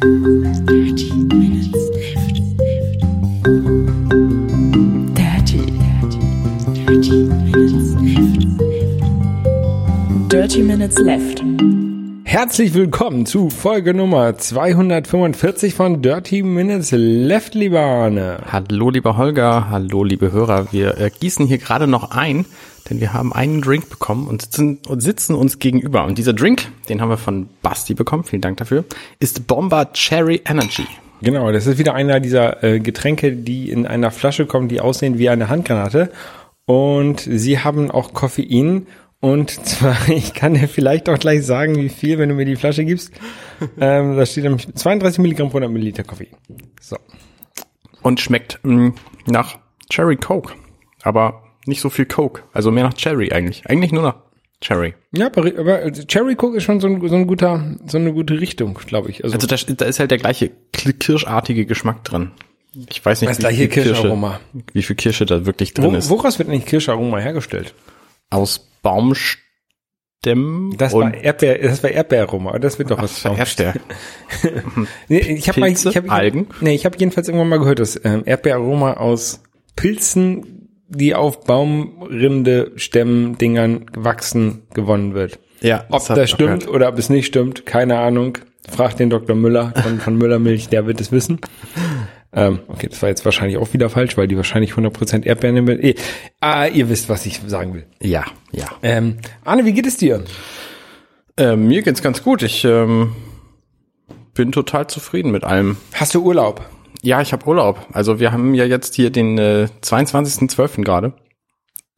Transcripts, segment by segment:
Dirty Minutes Left. Dirty, dirty, dirty Minutes Left. Dirty Minutes Left. Herzlich willkommen zu Folge Nummer 245 von Dirty Minutes Left, lieber Arne. Hallo, lieber Holger, hallo, liebe Hörer. Wir äh, gießen hier gerade noch ein, denn wir haben einen Drink bekommen und sitzen, und sitzen uns gegenüber. Und dieser Drink, den haben wir von Basti bekommen, vielen Dank dafür, ist Bomber Cherry Energy. Genau, das ist wieder einer dieser äh, Getränke, die in einer Flasche kommen, die aussehen wie eine Handgranate. Und sie haben auch Koffein. Und zwar, ich kann dir vielleicht auch gleich sagen, wie viel, wenn du mir die Flasche gibst. ähm, da steht nämlich 32 Milligramm pro 100 Milliliter Koffein. So. Und schmeckt mh, nach Cherry Coke. Aber nicht so viel Coke, also mehr nach Cherry eigentlich. Eigentlich nur nach Cherry. Ja, aber, Cherry Coke ist schon so ein, so ein guter, so eine gute Richtung, glaube ich. Also da, da ist halt der gleiche kirschartige Geschmack drin. Ich weiß nicht, Das gleiche viel Kirscharoma. Kirsche, wie viel Kirsche da wirklich drin wo, ist. woraus wird eigentlich Kirscharoma hergestellt? Aus Baumstämmen Das und war Erdbeer, das war Erdbeeraroma. Das wird doch Ach, was. das war Erdbeer. Nee, ich habe mal, ich hab, Algen? Nee, ich habe jedenfalls irgendwann mal gehört, dass ähm, Erdbeeraroma aus Pilzen, die auf Baumrinde, Stämmen, Dingern wachsen, gewonnen wird. Ja, Ob das auch stimmt oder ob es nicht stimmt, keine Ahnung. Frag den Dr. Müller von, von Müllermilch, der wird es wissen. Ähm, okay, das war jetzt wahrscheinlich auch wieder falsch, weil die wahrscheinlich 100% Erdbeeren nehmen. Eh, ah, ihr wisst, was ich sagen will. Ja, ja. Ähm, Arne, wie geht es dir? Äh, mir geht's ganz gut. Ich ähm, bin total zufrieden mit allem. Hast du Urlaub? Ja, ich habe Urlaub. Also wir haben ja jetzt hier den äh, 22.12. gerade,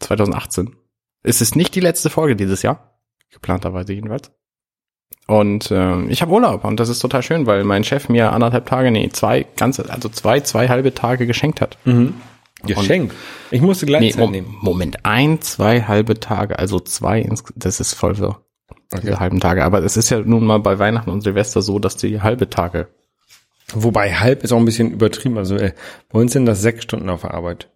2018. Es ist nicht die letzte Folge dieses Jahr, geplanterweise jedenfalls. Und ähm, ich habe Urlaub und das ist total schön, weil mein Chef mir anderthalb Tage, nee, zwei ganze, also zwei, zwei halbe Tage geschenkt hat. Geschenk. Ich musste Nee, Gleitzeit Mom nehmen. Moment, ein, zwei halbe Tage, also zwei, ins, das ist voll so. Diese halben Tage. Aber es ist ja nun mal bei Weihnachten und Silvester so, dass die halbe Tage. Wobei halb ist auch ein bisschen übertrieben. Also äh, bei uns sind das sechs Stunden auf der Arbeit.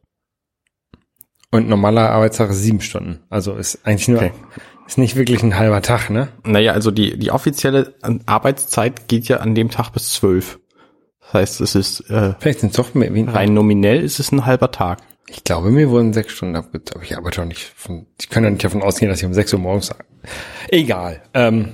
Und normaler Arbeitstag ist sieben Stunden. Also ist eigentlich nur, Okay. ist nicht wirklich ein halber Tag, ne? Naja, also die, die offizielle Arbeitszeit geht ja an dem Tag bis zwölf. Das heißt, es ist äh, Vielleicht sind es doch mehr rein nominell ist es ein halber Tag. Ich glaube, mir wurden sechs Stunden abgezogen. Aber ich arbeite doch nicht von, ich kann ja nicht davon ausgehen, dass ich um sechs Uhr morgens Egal. Ähm,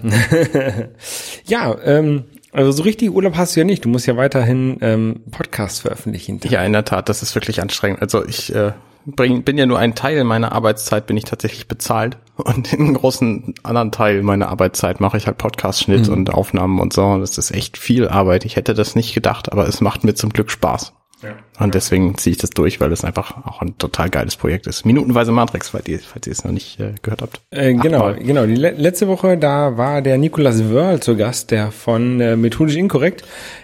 ja, ähm, also so richtig Urlaub hast du ja nicht. Du musst ja weiterhin ähm, Podcasts veröffentlichen. Ja, in der Tat, das ist wirklich anstrengend. Also ich äh, bring, bin ja nur ein Teil meiner Arbeitszeit, bin ich tatsächlich bezahlt. Und einen großen anderen Teil meiner Arbeitszeit mache ich halt Podcast-Schnitt Mhm. und Aufnahmen und so. Und das ist echt viel Arbeit. Ich hätte das nicht gedacht, aber es macht mir zum Glück Spaß. Ja. Und deswegen ziehe ich das durch, weil es einfach auch ein total geiles Projekt ist. Minutenweise Matrix, falls ihr, falls ihr es noch nicht äh, gehört habt. Äh, genau, Achtmal. genau. Die le letzte Woche, da war der Nikolas Wörl zu Gast, der von äh, Methodisch Inkorrekt.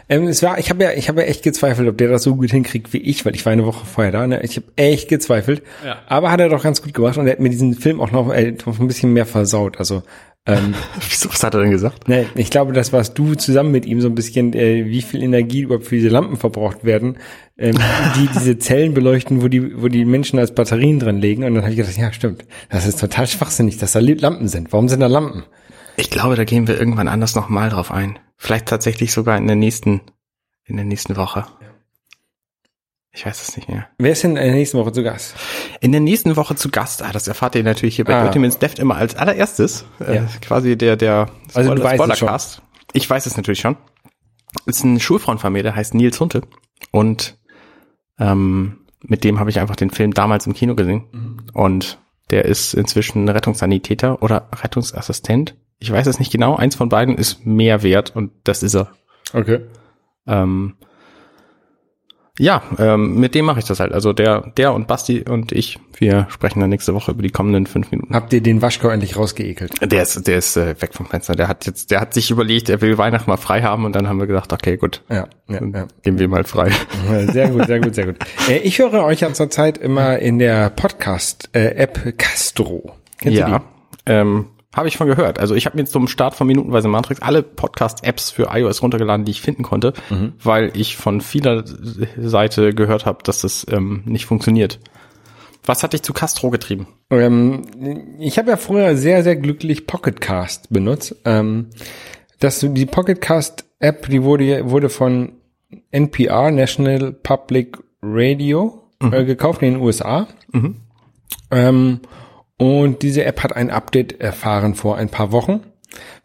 Ähm, es war, ich habe ja, ich habe ja echt gezweifelt, ob der das so gut hinkriegt wie ich, weil ich war eine Woche vorher da. Ne? Ich habe echt gezweifelt. Ja. Aber hat er doch ganz gut gemacht und er hat mir diesen Film auch noch, äh, noch ein bisschen mehr versaut. Also ähm, was hat er denn gesagt? ne, ich glaube, das warst du zusammen mit ihm so ein bisschen, äh, wie viel Energie überhaupt für diese Lampen verbraucht werden, ähm, die diese Zellen beleuchten, wo die, wo die Menschen als Batterien drin legen. Und dann habe ich gedacht, ja, stimmt, das ist total schwachsinnig, dass da Lampen sind. Warum sind da Lampen? Ich glaube, da gehen wir irgendwann anders nochmal drauf ein. Vielleicht tatsächlich sogar in der nächsten, in der nächsten Woche. Ich weiß es nicht mehr. Wer ist denn in der nächsten Woche zu Gast? In der nächsten Woche zu Gast, ah, das erfahrt ihr natürlich hier bei Ah. Minutes Left immer als allererstes. Äh, Ja. quasi der, der Also du weißt Spoilercast. Ich weiß es natürlich schon. Ist ein Schulfreund von mir, der heißt Nils Hunte. Und ähm, mit dem habe ich einfach den Film damals im Kino gesehen. Mhm. Und der ist inzwischen Rettungssanitäter oder Rettungsassistent. Ich weiß es nicht genau. Eins von beiden ist mehr wert und das ist er. Okay. Ähm, ja, ähm, mit dem mache ich das halt. Also der, der und Basti und ich, wir sprechen dann nächste Woche über die kommenden fünf Minuten. Habt ihr den Waschkau endlich rausgeekelt? Der ist, der ist äh, weg vom Fenster. Der hat jetzt, der hat sich überlegt, er will Weihnachten mal frei haben und dann haben wir gedacht, okay, gut, Ja, ja, ja. gehen wir mal frei. Sehr gut, sehr gut, sehr gut. Äh, ich höre euch ja zurzeit immer in der Podcast-App Castro. Kennst du ja, ähm, habe ich von gehört. Also ich habe mir zum Start von Minutenweise Matrix alle Podcast-Apps für iOS runtergeladen, die ich finden konnte, weil ich von vieler Seite gehört habe, dass das ähm, nicht funktioniert. Was hat dich zu Castro getrieben? Ähm, ich habe ja früher sehr, sehr glücklich Pocketcast benutzt. Ähm, dass du die Pocketcast App, die wurde, wurde von NPR, National Public Radio, äh, gekauft in den USA. Ähm, und diese App hat ein Update erfahren vor ein paar Wochen,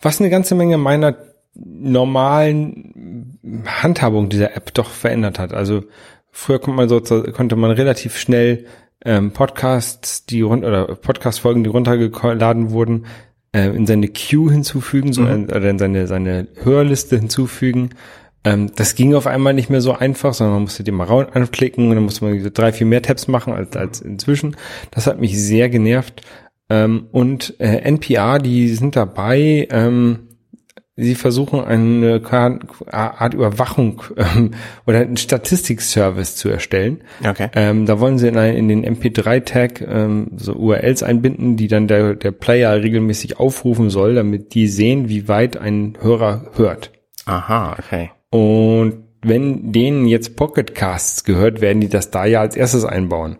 was eine ganze Menge meiner normalen Handhabung dieser App doch verändert hat. Also früher konnte man so, konnte man relativ schnell ähm, Podcasts, die run oder Podcast-Folgen, die runtergeladen wurden, äh, in seine Queue hinzufügen, so äh, oder in seine seine Hörliste hinzufügen. Ähm, das ging auf einmal nicht mehr so einfach, sondern man musste die mal raus anklicken und dann musste man diese drei, vier mehr Tabs machen als, als inzwischen. Das hat mich sehr genervt. Ähm, und äh, NPR, die sind dabei, ähm, sie versuchen eine Art Überwachung ähm, oder einen Statistikservice zu erstellen. Okay. Ähm, da wollen sie in, ein, in den MP3-Tag ähm, so URLs einbinden, die dann der, der Player regelmäßig aufrufen soll, damit die sehen, wie weit ein Hörer hört. Aha, okay. Und wenn denen jetzt Pocketcasts gehört, werden die das da ja als erstes einbauen.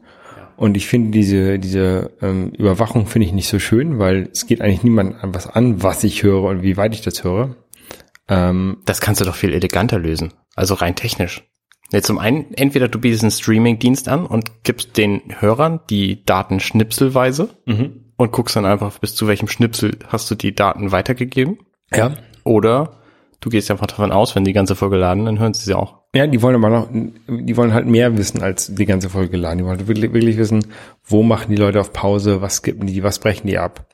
Und ich finde diese, diese ähm, Überwachung finde ich nicht so schön, weil es geht eigentlich niemand an was an, was ich höre und wie weit ich das höre. Ähm, Das kannst du doch viel eleganter lösen. Also rein technisch. Ja, zum einen, entweder du bietest einen Streaming-Dienst an und gibst den Hörern die Daten schnipselweise und guckst dann einfach, bis zu welchem Schnipsel hast du die Daten weitergegeben. ja. Oder du gehst einfach davon aus, wenn die ganze Folge laden, dann hören sie sie auch. Ja, die wollen aber noch, die wollen halt mehr wissen als die ganze Folge laden. Die wollen wirklich, wirklich wissen, wo machen die Leute auf Pause, was skippen die, was brechen die ab.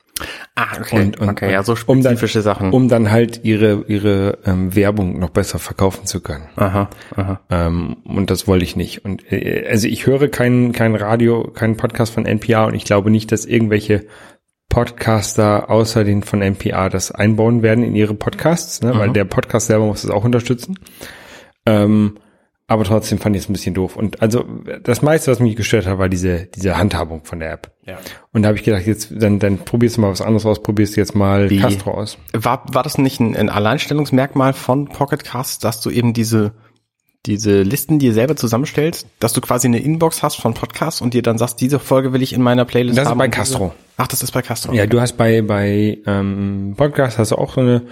Ah, okay. Und, und, okay, ja, so um dann- spezifische Sachen. Um dann halt ihre, ihre ähm, Werbung noch besser verkaufen zu können. aha, aha. Ähm, und das wollte ich nicht. Und äh, also ich höre kein, kein Radio, keinen Podcast von NPR und ich glaube nicht, dass irgendwelche Podcaster außer den von NPR das einbauen werden in ihre Podcasts, ne? weil der Podcast selber muss das auch unterstützen. Ähm, aber trotzdem fand ich es ein bisschen doof. Und also das meiste, was mich gestört hat, war diese, diese Handhabung von der App. Ja. Und da habe ich gedacht, jetzt dann, dann probierst du mal was anderes aus, probierst jetzt mal Wie? Castro aus. War, war das nicht ein, ein Alleinstellungsmerkmal von Pocket Cast, dass du eben diese, diese Listen dir selber zusammenstellst, dass du quasi eine Inbox hast von Podcasts und dir dann sagst, diese Folge will ich in meiner Playlist Das ist haben. bei und diese- Castro. Ach, das ist bei Castro. Ja, du hast bei, bei ähm, Podcast hast du auch so eine,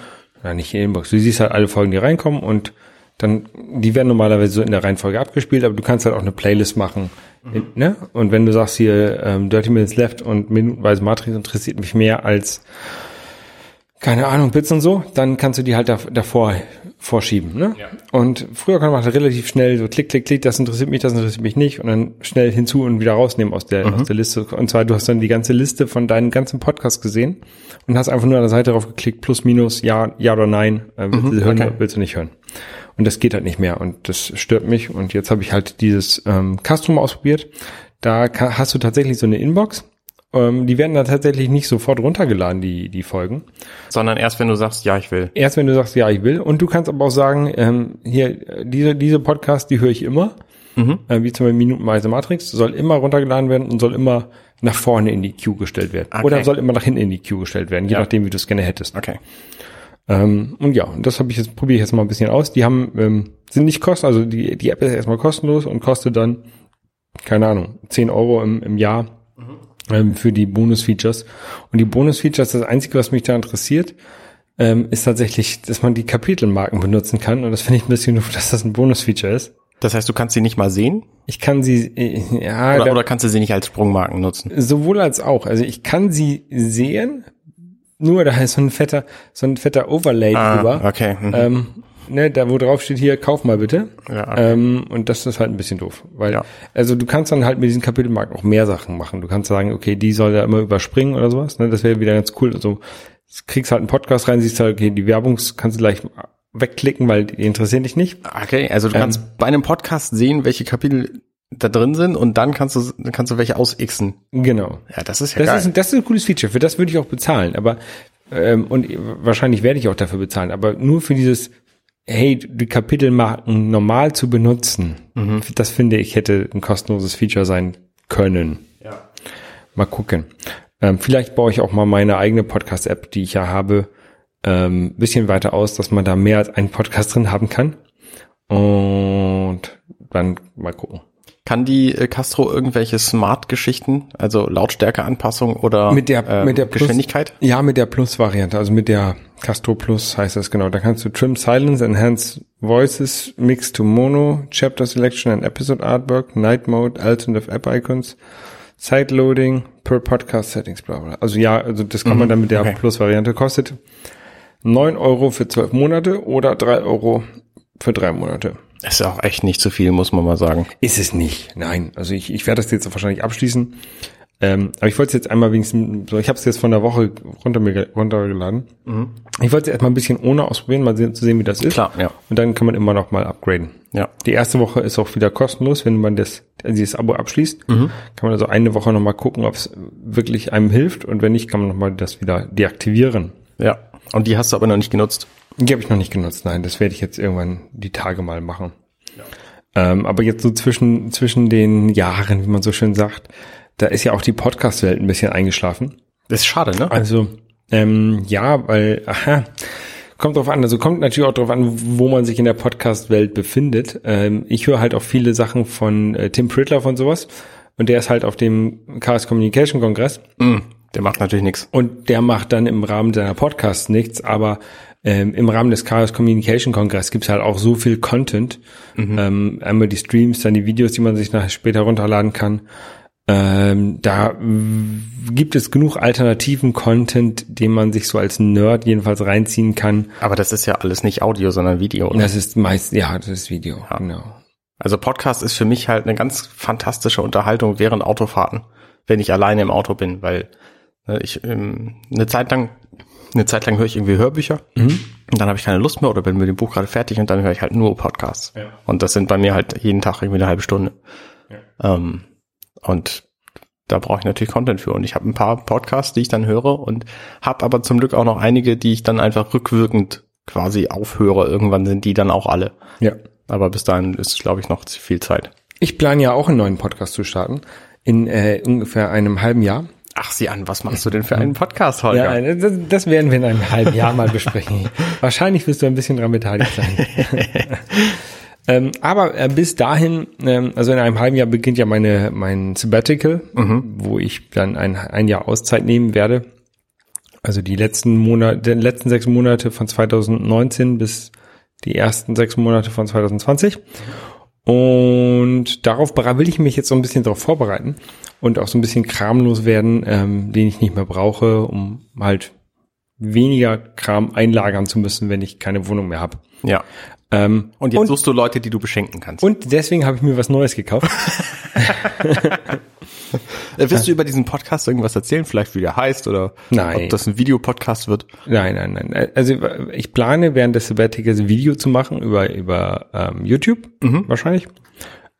ja nicht eine Inbox, du siehst halt alle Folgen, die reinkommen und dann, die werden normalerweise so in der Reihenfolge abgespielt, aber du kannst halt auch eine Playlist machen. In, ne? Und wenn du sagst hier ähm, Dirty Minutes Left und minutenweise Matrix interessiert mich mehr als keine Ahnung, Bits und so, dann kannst du die halt da, davor vorschieben. Ne? Ja. Und früher konnte man halt relativ schnell so klick, klick, klick, das interessiert mich, das interessiert mich nicht und dann schnell hinzu und wieder rausnehmen aus der, aus der Liste. Und zwar, du hast dann die ganze Liste von deinen ganzen Podcasts gesehen und hast einfach nur an der Seite drauf geklickt, plus, minus, ja, ja oder nein, äh, willst du hören, okay. willst du nicht hören. Und das geht halt nicht mehr und das stört mich und jetzt habe ich halt dieses ähm, Castrum ausprobiert. Da hast du tatsächlich so eine Inbox. Ähm, die werden da tatsächlich nicht sofort runtergeladen, die, die Folgen. Sondern erst, wenn du sagst, ja, ich will. Erst wenn du sagst, ja, ich will. Und du kannst aber auch sagen, ähm, hier, diese, diese Podcast, die höre ich immer. Äh, wie zum Beispiel Minutenweise Matrix, soll immer runtergeladen werden und soll immer nach vorne in die Queue gestellt werden. Okay. Oder soll immer nach hinten in die Queue gestellt werden, je Ja. nachdem, wie du es gerne hättest. Okay. Ähm, und ja, und das habe ich jetzt, probiere ich jetzt mal ein bisschen aus. Die haben, ähm, sind nicht kostenlos, also die, die App ist erstmal kostenlos und kostet dann, keine Ahnung, 10 Euro im, im Jahr ähm, für die Bonus-Features. Und die Bonus-Features, das Einzige, was mich da interessiert, ähm, ist tatsächlich, dass man die Kapitelmarken benutzen kann. Und das finde ich ein bisschen doof, dass das ein Bonus-Feature ist. Das heißt, du kannst sie nicht mal sehen? Ich kann sie, äh, ja, Oder, da, oder kannst du sie nicht als Sprungmarken nutzen? sowohl als auch. Also ich kann sie sehen, nur da ist so ein fetter, so ein fetter Overlay drüber. Ah, okay. Mhm. Ähm, ne, da wo drauf steht hier, kauf mal bitte. Ja, okay. ähm, und das ist halt ein bisschen doof. Weil, Ja. also du kannst dann halt mit diesem Kapitelmarkt auch mehr Sachen machen. Du kannst sagen, okay, die soll ja immer überspringen oder sowas. Ne? Das wäre wieder ganz cool. Also kriegst halt einen Podcast rein, siehst halt, okay, die Werbung kannst du gleich wegklicken, weil die interessieren dich nicht. Okay, also du kannst bei einem Podcast sehen, welche Kapitel da drin sind und dann kannst du, dann kannst du welche ausixen. Genau. Ja, das ist ja Das geil. ist, das ist ein cooles Feature. Für das würde ich auch bezahlen. Aber ähm, und wahrscheinlich werde ich auch dafür bezahlen. Aber nur für dieses, hey, die Kapitelmarken normal zu benutzen, Mhm. das finde ich hätte ein kostenloses Feature sein können. ja. Mal gucken. Ähm, vielleicht baue ich auch mal meine eigene Podcast-App, die ich ja habe, ähm, bisschen weiter aus, dass man da mehr als einen Podcast drin haben kann. Und dann mal gucken. Kann die äh, Castro irgendwelche Smart-Geschichten, also Lautstärkeanpassung oder Mit der, ähm, mit der Plus, Geschwindigkeit? Ja, mit der Plus-Variante, also mit der Castro Plus heißt das genau. Da kannst du Trim Silence, Enhance Voices, Mix to Mono, Chapter Selection and Episode Artwork, Night Mode, Alternative App Icons, Side Loading, per Podcast Settings, bla bla. Also ja, also das kann man dann mit der okay. Plus-Variante kostet 9 Euro für 12 Monate oder 3 Euro für 3 Monate. Ist auch echt nicht zu viel, muss man mal sagen. Ist es nicht, nein. Also ich, ich werde das jetzt wahrscheinlich abschließen. Ähm, aber ich wollte es jetzt einmal wenigstens, so ich habe es jetzt von der Woche runter, runtergeladen. Ich wollte es erstmal ein bisschen ohne ausprobieren, mal sehen, zu sehen, wie das ist. Klar, ja. Und dann kann man immer noch mal upgraden. Ja. Die erste Woche ist auch wieder kostenlos, wenn man das, also dieses Abo abschließt. Kann man also eine Woche noch mal gucken, ob es wirklich einem hilft. Und wenn nicht, kann man noch mal das wieder deaktivieren. Ja. Und die hast du aber noch nicht genutzt. Die habe ich noch nicht genutzt, nein. Das werde ich jetzt irgendwann die Tage mal machen. Ähm, aber jetzt so zwischen, zwischen den Jahren, wie man so schön sagt, da ist ja auch die Podcast-Welt ein bisschen eingeschlafen. Das ist schade, ne? Also, ähm, ja, weil, aha, kommt drauf an. Also kommt natürlich auch drauf an, wo man sich in der Podcast-Welt befindet. Ähm, ich höre halt auch viele Sachen von äh, Tim Pritloff und sowas. Und der ist halt auf dem Chaos Communication Kongress. Mm, der macht natürlich nichts. Und der macht dann im Rahmen seiner Podcasts nichts, aber ähm, im Rahmen des Chaos Communication Kongress gibt's halt auch so viel Content. Ähm, einmal die Streams, dann die Videos, die man sich nachher später runterladen kann. Ähm, da gibt es genug alternativen Content, den man sich so als Nerd jedenfalls reinziehen kann. Aber das ist ja alles nicht Audio, sondern Video. Oder? Das ist meist, ja, das ist Video, genau. Also Podcast ist für mich halt eine ganz fantastische Unterhaltung während Autofahrten, wenn ich alleine im Auto bin, weil ne, ich ähm, eine Zeit lang eine Zeit lang höre ich irgendwie Hörbücher und dann habe ich keine Lust mehr oder bin mit dem Buch gerade fertig und dann höre ich halt nur Podcasts. Ja. Und das sind bei mir halt jeden Tag irgendwie eine halbe Stunde. Ähm, und da brauche ich natürlich Content für. Und ich habe ein paar Podcasts, die ich dann höre und habe aber zum Glück auch noch einige, die ich dann einfach rückwirkend quasi aufhöre. Irgendwann sind die dann auch alle. Ja. Aber bis dahin ist, glaube ich, noch zu viel Zeit. Ich plane ja auch einen neuen Podcast zu starten. In äh, ungefähr einem halben Jahr. Ach, sieh an, was machst du denn für einen Podcast, Holger? Ja, das, das werden wir in einem halben Jahr mal besprechen. Wahrscheinlich wirst du ein bisschen dran beteiligt sein. ähm, aber äh, bis dahin, ähm, also in einem halben Jahr beginnt ja meine mein Sabbatical, wo ich dann ein, ein Jahr Auszeit nehmen werde. Also die letzten Monate, die letzten sechs Monate von 2019 bis die ersten sechs Monate von 2020. Und darauf will ich mich jetzt so ein bisschen darauf vorbereiten und auch so ein bisschen kramlos werden, ähm, den ich nicht mehr brauche, um halt weniger Kram einlagern zu müssen, wenn ich keine Wohnung mehr habe. Ja. Ähm, Und jetzt suchst du Leute, die du beschenken kannst. und deswegen habe ich mir was Neues gekauft. Äh, Willst du über diesen Podcast irgendwas erzählen? Vielleicht wie der heißt oder Nein. ob das ein Videopodcast wird? Nein, nein, nein. Also ich plane während des Sabbaticals ein Video zu machen über über ähm, YouTube wahrscheinlich.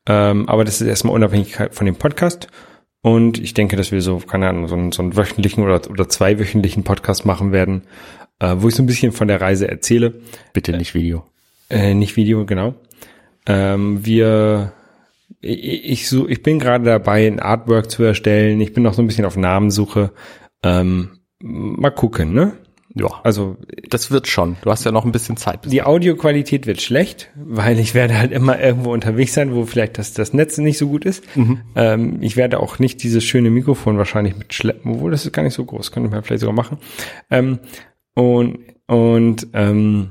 Ähm, aber das ist erstmal unabhängig von dem Podcast. Und ich denke, dass wir so, keine Ahnung, so einen, so einen wöchentlichen oder, oder zweiwöchentlichen Podcast machen werden, äh, wo ich so ein bisschen von der Reise erzähle. Bitte nicht Video. Äh, nicht Video, genau. Ähm, wir, ich, so, ich bin gerade dabei, ein Artwork zu erstellen. Ich bin noch so ein bisschen auf Namensuche. Ähm, mal gucken, ne? Ja. Also Das wird schon. Du hast ja noch ein bisschen Zeit. Die Audioqualität wird schlecht, weil ich werde halt immer irgendwo unterwegs sein, wo vielleicht das, das Netz nicht so gut ist. Ähm, ich werde auch nicht dieses schöne Mikrofon wahrscheinlich mitschleppen, obwohl das ist gar nicht so groß, könnte man vielleicht sogar machen. Ähm, und und ähm,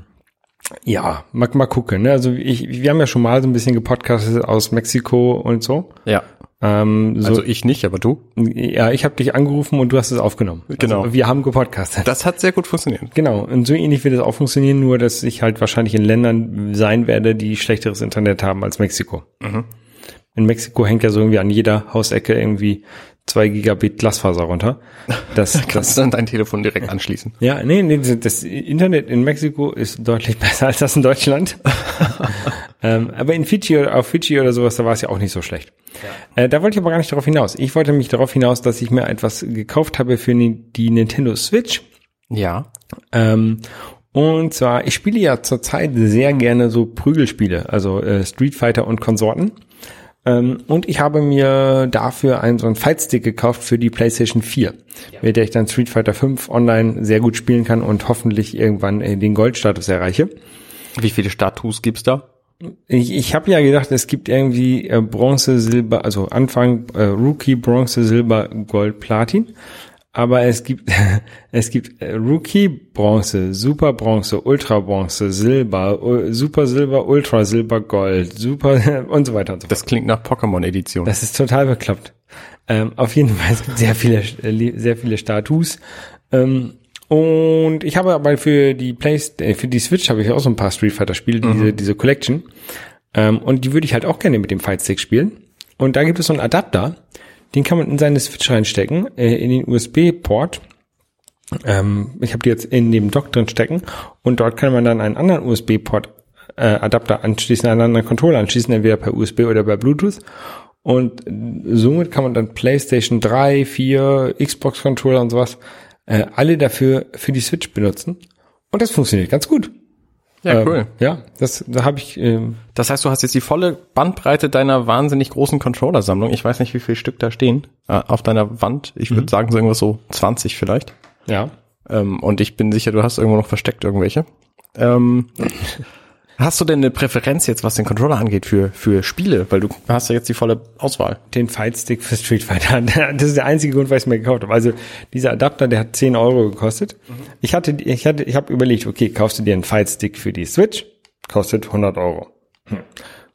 ja, mal, mal gucken. Ne? Also ich, wir haben ja schon mal so ein bisschen gepodcastet aus Mexiko und so. ja. Ähm, so Also ich nicht, aber du. ja, ich habe dich angerufen und du hast es aufgenommen. Genau. Also wir haben gepodcastet. Das hat sehr gut funktioniert. Genau, und so ähnlich wird es auch funktionieren, nur dass ich halt wahrscheinlich in Ländern sein werde, die schlechteres Internet haben als Mexiko. In Mexiko hängt ja so irgendwie an jeder Hausecke irgendwie zwei Gigabit Glasfaser runter. Das, Kannst das, du dann dein Telefon direkt anschließen. ja, nee, nee, das Internet in Mexiko ist deutlich besser als das in Deutschland. ähm, aber in Fidschi oder auf Fidschi oder sowas, da war es ja auch nicht so schlecht. Äh, da wollte ich aber gar nicht darauf hinaus. Ich wollte mich darauf hinaus, dass ich mir etwas gekauft habe für die Nintendo Switch. Ja. Ähm, und zwar, ich spiele ja zurzeit sehr gerne so Prügelspiele, also äh, Street Fighter und Konsorten. Ähm, und ich habe mir dafür einen so einen Fightstick gekauft für die PlayStation 4, mit der ich dann Street Fighter 5 online sehr gut spielen kann und hoffentlich irgendwann äh, den Goldstatus erreiche. Wie viele Status gibt's da? Ich, ich habe ja gedacht, es gibt irgendwie äh, Bronze, Silber, also Anfang äh, Rookie, Bronze, Silber, Gold, Platin. Aber es gibt es gibt äh, Rookie, Bronze, Super Bronze, Ultra Bronze, Silber, Super Silber, Ultra Silber, Gold, Super und so weiter und so fort. Das klingt nach Pokémon-Edition. Das ist total bekloppt. Ähm, auf jeden Fall, es gibt sehr viele, äh, sehr viele Status. Ähm, und ich habe aber für die Playstation, äh, für die Switch habe ich auch so ein paar Street Fighter Spiele, diese, diese Collection. Ähm, und die würde ich halt auch gerne mit dem Fight Stick spielen. Und da gibt es so einen Adapter, den kann man in seine Switch reinstecken, äh, in den USB-Port. Ähm, ich habe die jetzt in dem Dock drin stecken und dort kann man dann einen anderen USB-Port äh, Adapter anschließen, einen anderen Controller anschließen, entweder per USB oder per Bluetooth. Und somit kann man dann PlayStation 3, 4, Xbox Controller und sowas äh, alle dafür für die Switch benutzen. Und das funktioniert ganz gut. Ja, Ähm, cool. ja, das da habe ich ähm, Das heißt, du hast jetzt die volle Bandbreite deiner wahnsinnig großen Controller-Sammlung. Ich weiß nicht, wie viele Stück da stehen äh, auf deiner Wand. Ich würde sagen, so irgendwas so 20 vielleicht. ja. Ähm, und ich bin sicher, du hast irgendwo noch versteckt irgendwelche. Ähm, hast du denn eine Präferenz jetzt, was den Controller angeht, für, für Spiele? Weil du hast ja jetzt die volle Auswahl. den Fightstick für Street Fighter. Das ist der einzige Grund, weil ich es mir gekauft habe. Also dieser Adapter, der hat 10 Euro gekostet. Ich hatte, ich hatte, ich habe überlegt, okay, kaufst du dir einen Fightstick für die Switch? Kostet 100 Euro. Hm.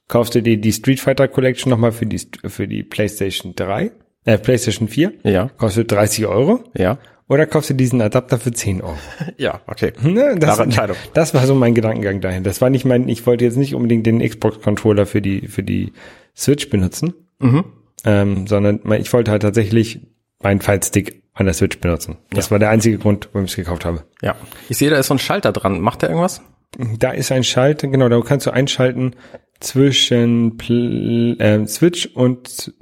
Kaufst du dir die Street Fighter Collection nochmal für die, für die PlayStation 3? Äh, PlayStation 4? Ja. Kostet 30 Euro. Ja. Oder kaufst du diesen Adapter für 10 Euro? Ja, okay. Ne, das, Klare Entscheidung. das war so mein Gedankengang dahin. Das war nicht mein, ich wollte jetzt nicht unbedingt den Xbox-Controller für die, für die Switch benutzen, Mhm. ähm, sondern ich wollte halt tatsächlich meinen Fightstick an der Switch benutzen. Das war der einzige Grund, warum ich es gekauft habe. Ja. Ich sehe, da ist so ein Schalter dran. Macht der irgendwas? Da ist ein Schalter, genau, da kannst du einschalten zwischen Pl äh, Switch und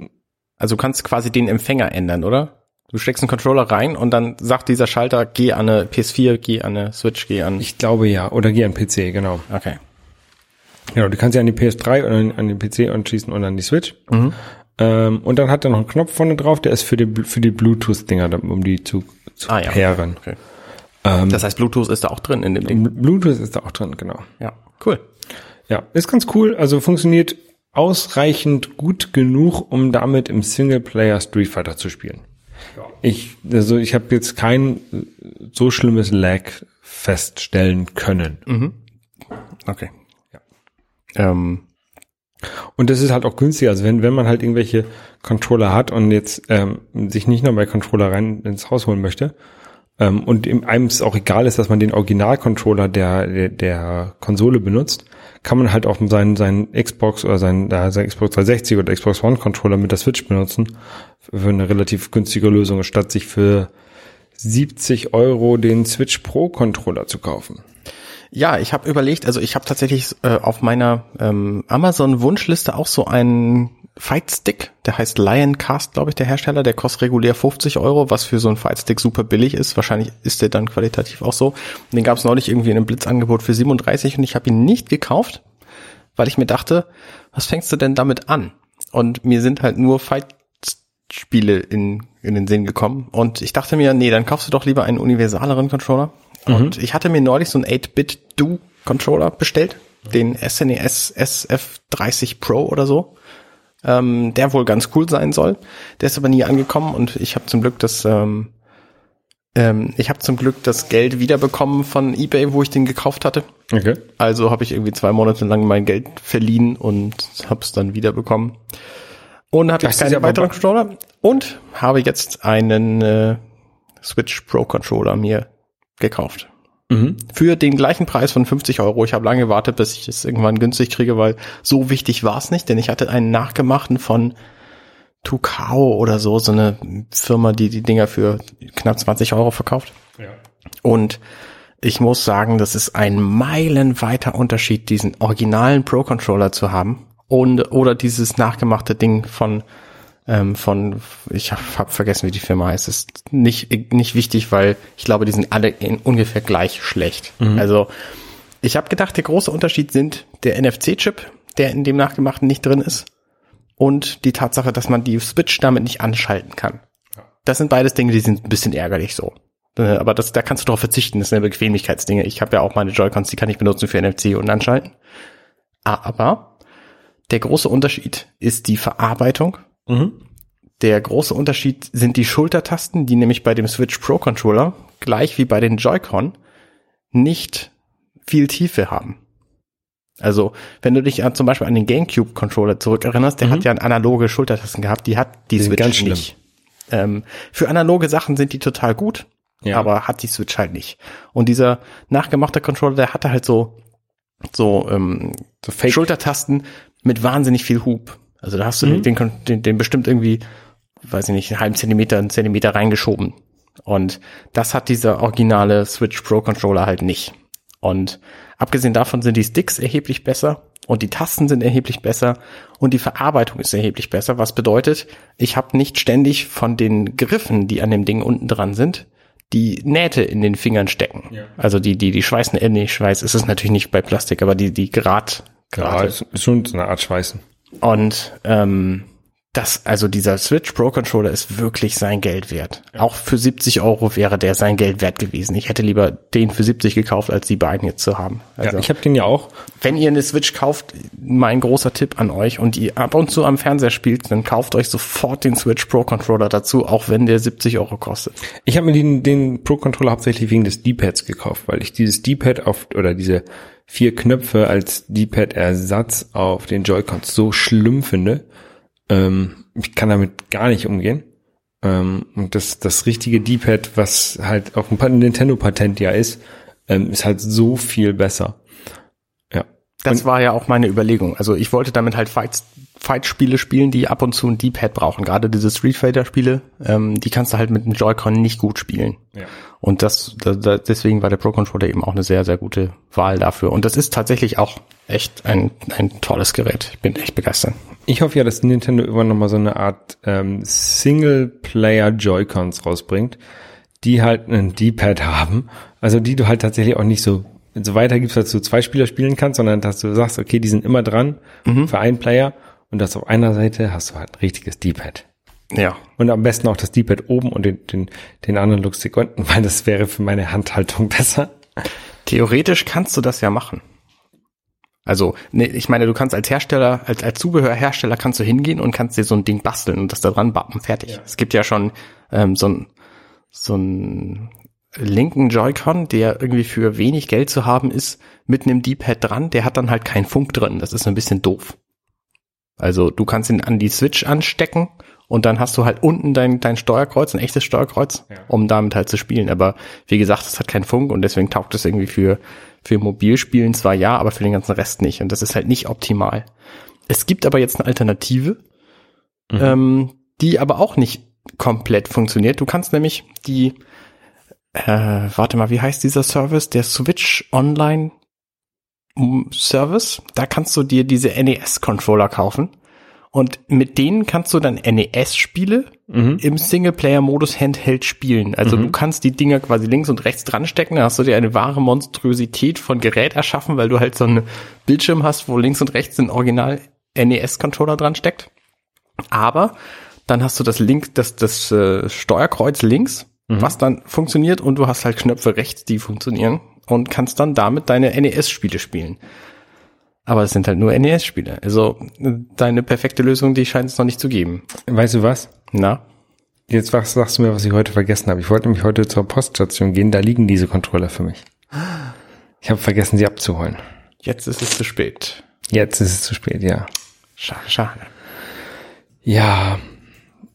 Also du kannst quasi den Empfänger ändern, oder? Du steckst einen Controller rein und dann sagt dieser Schalter, geh an eine PS4, geh an eine Switch, geh an. ich glaube ja, oder geh an PC, genau. Okay. Genau, du kannst ja an die PS3 oder an- den PC anschließen und an die Switch. Ähm, und dann hat er noch einen Knopf vorne drauf, der ist für die, für die Bluetooth-Dinger, um die zu, zu Ah, ja. pairen. Okay. das heißt, Bluetooth ist da auch drin in dem Ding. Bluetooth ist da auch drin, genau. Ja. Cool. Ja, ist ganz cool. Also funktioniert ausreichend gut genug, um damit im Singleplayer Street Fighter zu spielen. Ich, also ich habe jetzt kein so schlimmes Lag feststellen können. Okay. Ja. Ähm, Und das ist halt auch günstiger. Also wenn, wenn man halt irgendwelche Controller hat und jetzt ähm, sich nicht nur bei Controller rein ins Haus holen möchte ähm, und einem es auch egal ist, dass man den Original-Controller der, der, der Konsole benutzt, kann man halt auch seinen, seinen Xbox oder seinen, äh, sein Xbox 360 oder Xbox One Controller mit der Switch benutzen für eine relativ günstige Lösung, statt sich für 70 Euro den Switch Pro Controller zu kaufen. Ja, ich habe überlegt, also ich habe tatsächlich äh, auf meiner ähm, Amazon-Wunschliste auch so einen Fight-Stick, der heißt Lioncast, glaube ich, der Hersteller, der kostet regulär 50 Euro, was für so einen Fight-Stick super billig ist. Wahrscheinlich ist der dann qualitativ auch so. Den gab es neulich irgendwie in einem Blitzangebot für 37 und ich habe ihn nicht gekauft, weil ich mir dachte, was fängst du denn damit an? Und mir sind halt nur Fight-Spiele in, in den Sinn gekommen. Und ich dachte mir, nee, dann kaufst du doch lieber einen universaleren Controller. Und ich hatte mir neulich so einen 8-Bit-Do-Controller bestellt, den SNES SF30 Pro oder so, ähm, der wohl ganz cool sein soll. Der ist aber nie angekommen und ich habe zum Glück das, ähm, ähm, ich habe zum Glück das Geld wiederbekommen von eBay, wo ich den gekauft hatte. Okay. Also habe ich irgendwie zwei Monate lang mein Geld verliehen und habe es dann wiederbekommen. Und hatte Das ist keinen weiteren Controller und habe jetzt einen äh, Switch Pro Controller mir gekauft. Mhm. Für den gleichen Preis von 50 Euro. Ich habe lange gewartet, bis ich es irgendwann günstig kriege, weil so wichtig war es nicht, denn ich hatte einen nachgemachten von Tucao oder so, so eine Firma, die die Dinger für knapp 20 Euro verkauft. Ja. Und ich muss sagen, das ist ein meilenweiter Unterschied, diesen originalen Pro-Controller zu haben und oder dieses nachgemachte Ding von ähm, von ich habe hab vergessen, wie die Firma heißt. Ist nicht nicht wichtig, weil ich glaube, die sind alle in ungefähr gleich schlecht. Also ich habe gedacht, der große Unterschied sind der NFC-Chip, der in dem nachgemachten nicht drin ist, und die Tatsache, dass man die Switch damit nicht anschalten kann. Das sind beides Dinge, die sind ein bisschen ärgerlich so. Äh, Aber das, da kannst du drauf verzichten, das sind ja Bequemlichkeitsdinge. Ich habe ja auch meine Joy-Cons, die kann ich benutzen für NFC und anschalten. Aber der große Unterschied ist die Verarbeitung. Mhm. Der große Unterschied sind die Schultertasten, die nämlich bei dem Switch Pro Controller, gleich wie bei den Joy-Con, nicht viel Tiefe haben. Also, wenn du dich an, zum Beispiel an den GameCube Controller zurückerinnerst, der hat ja analoge Schultertasten gehabt, die hat die, Mhm. sind Switch ganz schlimm. nicht. Ähm, für analoge Sachen sind die total gut, Ja. aber hat die Switch halt nicht. Und dieser nachgemachte Controller, der hatte halt so so, ähm, So Fake. Schultertasten mit wahnsinnig viel Hub. Also da hast du Mhm. den, den, den, bestimmt irgendwie, weiß ich nicht, einen halben Zentimeter, einen Zentimeter reingeschoben. Und das hat dieser originale Switch Pro Controller halt nicht. Und abgesehen davon sind die Sticks erheblich besser und die Tasten sind erheblich besser und die Verarbeitung ist erheblich besser, was bedeutet, ich habe nicht ständig von den Griffen, die an dem Ding unten dran sind, die Nähte in den Fingern stecken. Ja. Also die, die, die Schweißen, äh, nee, Schweiß ist es natürlich nicht bei Plastik, aber die, die Grad, Ja, Grate. ist schon so eine Art Schweißen. Und ähm, das, also dieser Switch Pro Controller ist wirklich sein Geld wert. Auch für 70 Euro wäre der sein Geld wert gewesen. Ich hätte lieber den für 70 gekauft, als die beiden jetzt zu haben. Also, ja, ich habe den ja auch. wenn ihr eine Switch kauft, mein großer Tipp an euch und ihr ab und zu am Fernseher spielt, dann kauft euch sofort den Switch Pro Controller dazu, auch wenn der 70 Euro kostet. Ich habe mir den, den Pro-Controller hauptsächlich wegen des D-Pads gekauft, weil ich dieses D-Pad auf oder diese vier Knöpfe als D-Pad-Ersatz auf den Joy-Cons so schlimm finde. Ähm, ich kann damit gar nicht umgehen. Ähm, und das, das richtige D-Pad, was halt auch ein Nintendo-Patent ja ist, ähm, ist halt so viel besser. Ja. Das war ja auch meine Überlegung. Also ich wollte damit halt Fights, Fight-Spiele spielen, die ab und zu ein D-Pad brauchen. Gerade diese Street Fighter-Spiele, ähm, die kannst du halt mit dem Joy-Con nicht gut spielen. Ja. Und das, da, da, deswegen war der Pro Controller eben auch eine sehr, sehr gute Wahl dafür. Und das ist tatsächlich auch echt ein, ein tolles Gerät. Ich bin echt begeistert. Ich hoffe ja, dass Nintendo irgendwann nochmal so eine Art ähm, Single-Player Joy-Cons rausbringt, die halt einen D-Pad haben. Also die du halt tatsächlich auch nicht so, so weiter gibst, dass du zwei Spieler spielen kannst, sondern dass du sagst, okay, die sind immer dran für einen Player und das auf einer Seite hast du halt ein richtiges D-Pad. Ja. Und am besten auch das D-Pad oben und den, den, den anderen Lookstick unten, weil das wäre für meine Handhaltung besser. Theoretisch kannst du das ja machen. Also, nee, ich meine, du kannst als Hersteller, als, als Zubehörhersteller kannst du hingehen und kannst dir so ein Ding basteln und das da dran bappen, fertig. Es gibt ja schon ähm, so ein so ein linken Joy-Con, der irgendwie für wenig Geld zu haben ist, mit einem D-Pad dran, der hat dann halt keinen Funk drin. Das ist ein bisschen doof. Also du kannst ihn an die Switch anstecken und dann hast du halt unten dein, dein Steuerkreuz, ein echtes Steuerkreuz, Ja. um damit halt zu spielen. Aber wie gesagt, es hat keinen Funk und deswegen taugt es irgendwie für, für Mobilspielen zwar ja, aber für den ganzen Rest nicht. Und das ist halt nicht optimal. Es gibt aber jetzt eine Alternative, ähm, die aber auch nicht komplett funktioniert. Du kannst nämlich die, äh, warte mal, wie heißt dieser Service? Der Switch Online mm, Service. Da kannst du dir diese NES-Controller kaufen. Und mit denen kannst du dann NES-Spiele im Singleplayer-Modus Handheld spielen. Also du kannst die Dinger quasi links und rechts dran stecken. Da hast du dir eine wahre Monstrosität von Gerät erschaffen, weil du halt so einen Bildschirm hast, wo links und rechts ein Original NES-Controller dran steckt. Aber dann hast du das Link, das, das äh, Steuerkreuz links, was dann funktioniert und du hast halt Knöpfe rechts, die funktionieren und kannst dann damit deine NES-Spiele spielen. Aber es sind halt nur NES-Spiele. Also deine perfekte Lösung, die scheint es noch nicht zu geben. Weißt du was? Na? Jetzt was sagst du mir, was ich heute vergessen habe. Ich wollte nämlich heute zur Poststation gehen, da liegen diese Controller für mich. Ich habe vergessen, sie abzuholen. Jetzt ist es zu spät. Jetzt ist es zu spät, ja. Schade, schade. Ja.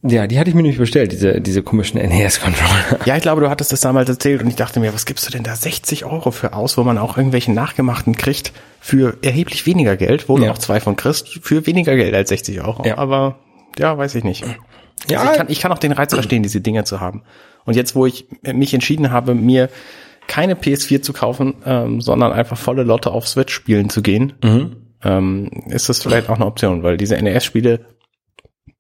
Ja, die hatte ich mir nämlich bestellt, diese, diese komischen NES-Controller. Ja, ich glaube, du hattest das damals erzählt und ich dachte mir, was gibst du denn da 60 Euro für aus, wo man auch irgendwelchen nachgemachten kriegt für erheblich weniger Geld, wo Ja. du auch zwei von kriegst, für weniger Geld als 60 Euro. Ja. Aber ja, weiß ich nicht. Ja. Also ich, kann, ich kann auch den Reiz verstehen, diese Dinger zu haben. Und jetzt, wo ich mich entschieden habe, mir keine PS4 zu kaufen, ähm, sondern einfach volle Lotte auf Switch spielen zu gehen, ähm, ist das vielleicht auch eine Option, weil diese NES-Spiele,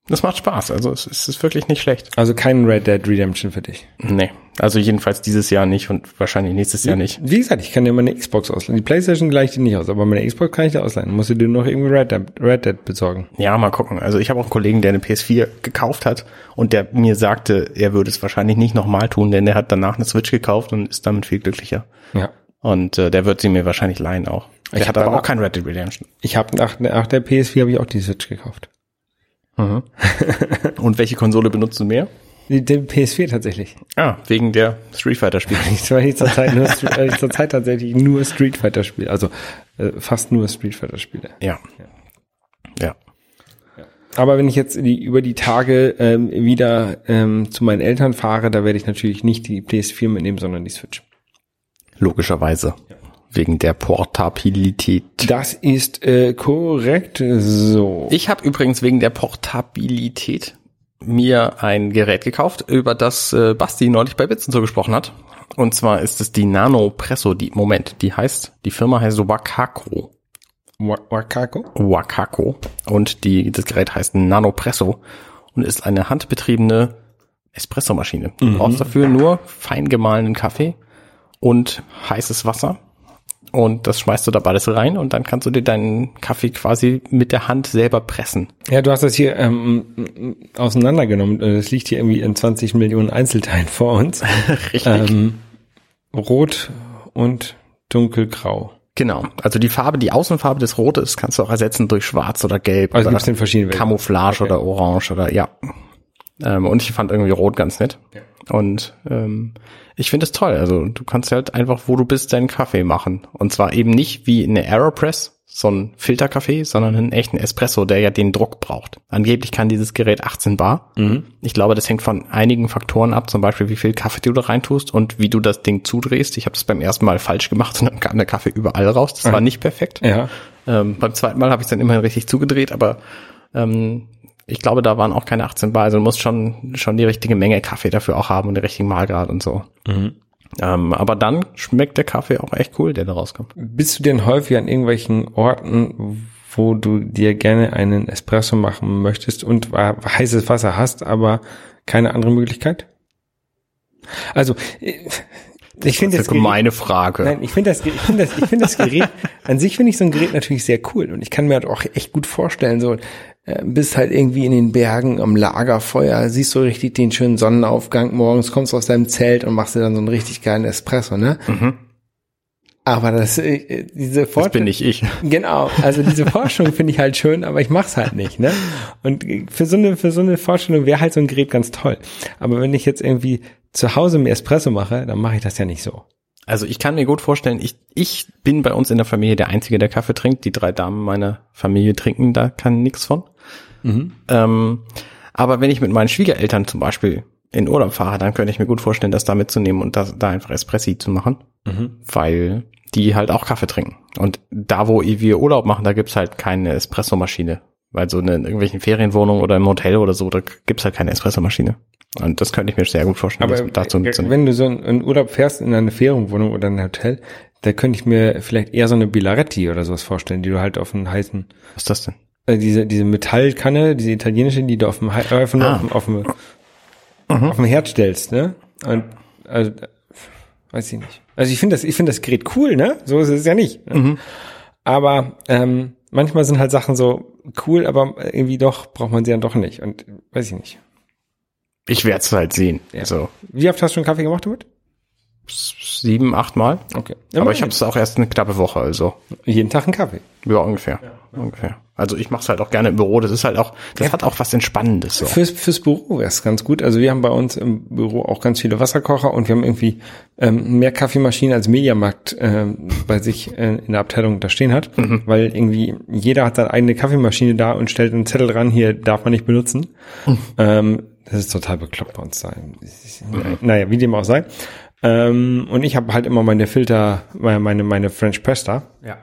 das macht Spaß. Also es, es ist wirklich nicht schlecht. Also kein Red Dead Redemption für dich. Nee, also jedenfalls dieses Jahr nicht und wahrscheinlich nächstes Jahr nicht. Wie gesagt, ich kann dir meine Xbox ausleihen. Die Playstation gleicht die nicht aus, aber meine Xbox kann ich dir ausleihen. Musst du dir noch irgendwie Red Dead, Red Dead besorgen. Ja, mal gucken. Also ich habe auch einen Kollegen, der eine PS4 gekauft hat und der mir sagte, er würde es wahrscheinlich nicht nochmal tun, denn er hat danach eine Switch gekauft und ist damit viel glücklicher. Ja. Und äh, der wird sie mir wahrscheinlich leihen auch. Ich Ich hatte hab aber auch kein Red Dead Redemption. Ich habe nach, nach der PS4 habe ich auch die Switch gekauft. Und welche Konsole benutzt du mehr? Die, die PS4 tatsächlich. Ah, wegen der Street Fighter Spiele. Ich zurzeit nur Street- weil ich zurzeit tatsächlich nur Street Fighter spiele. Also äh, fast nur Street Fighter spiele. ja. Ja. Aber wenn ich jetzt die, über die Tage ähm, wieder ähm, zu meinen Eltern fahre, da werde ich natürlich nicht die PS4 mitnehmen, sondern die Switch. Logischerweise. Wegen der Portabilität. Das ist äh, korrekt. So. Ich habe übrigens wegen der Portabilität mir ein Gerät gekauft, über das äh, Basti neulich bei Bitzen so gesprochen hat. Und zwar ist es die Nano Presso, die, Moment, die heißt, die Firma heißt Wakako. Wa- Wakako? Wakako. Und die, das Gerät heißt Nano Presso und ist eine handbetriebene Espressomaschine. Du brauchst dafür nur fein gemahlenen Kaffee und heißes Wasser. Und das schmeißt du da beides rein und dann kannst du dir deinen Kaffee quasi mit der Hand selber pressen. Ja, du hast das hier ähm, auseinandergenommen. Äh, Das liegt hier irgendwie in 20 Millionen Einzelteilen vor uns. Richtig. ähm, rot und dunkelgrau. Genau. Also die Farbe, die Außenfarbe des Rotes kannst du auch ersetzen durch Schwarz oder Gelb Also oder gibt's in verschiedenen. Camouflage oder Orange oder ja. Ähm, und ich fand irgendwie Rot ganz nett. Und ähm, ich finde es toll. Also du kannst halt einfach, wo du bist, deinen Kaffee machen. Und zwar eben nicht wie eine Aeropress, so ein Filterkaffee, sondern einen echten Espresso, der ja den Druck braucht. Angeblich kann dieses Gerät 18 Bar. Ich glaube, das hängt von einigen Faktoren ab, zum Beispiel wie viel Kaffee du da reintust und wie du das Ding zudrehst. Ich habe das beim ersten Mal falsch gemacht und dann kam der Kaffee überall raus. Das war nicht perfekt. Ja. Ähm, beim zweiten Mal habe ich es dann immerhin richtig zugedreht, aber ähm, ich glaube, da waren auch keine 18 Bar. Also du musst schon, schon die richtige Menge Kaffee dafür auch haben und den richtigen Mahlgrad und so. Ähm, aber dann schmeckt der Kaffee auch echt cool, der da rauskommt. Bist du denn häufig an irgendwelchen Orten, wo du dir gerne einen Espresso machen möchtest und heißes Wasser hast, aber keine andere Möglichkeit? Also, äh, ich finde Das das ist eine Gerät, gemeine Frage. nein, ich finde das, ich finde das, ich finde das Gerät, an sich finde ich so ein Gerät natürlich sehr cool und ich kann mir halt auch echt gut vorstellen, so, bist halt irgendwie in den Bergen am Lagerfeuer, siehst so richtig den schönen Sonnenaufgang morgens, kommst aus deinem Zelt und machst dir dann so einen richtig geilen Espresso, ne? Aber das, äh, diese das Vorstellung, bin nicht ich. Genau, also diese Forschung finde ich halt schön, aber ich mach's halt nicht, ne? Und für so eine für so eine Vorstellung wäre halt so ein Gerät ganz toll. Aber wenn ich jetzt irgendwie zu Hause mir Espresso mache, dann mache ich das ja nicht so. Also ich kann mir gut vorstellen, ich, ich bin bei uns in der Familie der Einzige, der Kaffee trinkt. Die drei Damen meiner Familie trinken da kann nix von. Ähm, aber wenn ich mit meinen Schwiegereltern zum Beispiel in Urlaub fahre, dann könnte ich mir gut vorstellen, das da mitzunehmen und das, da einfach Espressi zu machen, weil die halt auch Kaffee trinken. Und da, wo wir Urlaub machen, da gibt's halt keine Espressomaschine. Weil so in irgendwelchen Ferienwohnungen oder im Hotel oder so, da gibt's halt keine Espressomaschine. Und das könnte ich mir sehr gut vorstellen, Aber dazu äh, mitzunehmen. wenn du so in, in Urlaub fährst in eine Ferienwohnung oder ein Hotel, da könnte ich mir vielleicht eher so eine Bilaretti oder sowas vorstellen, die du halt auf einen heißen Was ist das denn? Äh, diese diese Metallkanne, diese italienische, die du auf dem Hei- äh, einfach nur Ah. auf, dem- auf, dem, auf dem Herd stellst, ne? Und also weiß ich nicht. Also ich finde das ich finde das Gerät cool, ne? So ist es ja nicht. Ne? Aber ähm, manchmal sind halt Sachen so cool, aber irgendwie doch braucht man sie dann doch nicht und weiß ich nicht. Ich werde es halt sehen. Ja. So Wie oft hast du schon Kaffee gemacht damit? sieben, acht Mal. Okay. Aber ich habe es auch erst eine knappe Woche, also jeden Tag einen Kaffee. ja ungefähr, ungefähr. Also ich mache es halt auch gerne im Büro. Das ist halt auch, das hat auch was Entspannendes so. Fürs, fürs Büro wäre es ganz gut. Also wir haben bei uns im Büro auch ganz viele Wasserkocher und wir haben irgendwie ähm, mehr Kaffeemaschinen als Mediamarkt ähm, bei sich äh, in der Abteilung da stehen hat, weil irgendwie jeder hat seine eigene Kaffeemaschine da und stellt einen Zettel dran, hier darf man nicht benutzen. Ähm, das ist total bekloppt bei uns sein. Naja, wie dem auch sei. Ähm, und ich habe halt immer meine Filter, meine, meine, meine French Press da. Ja.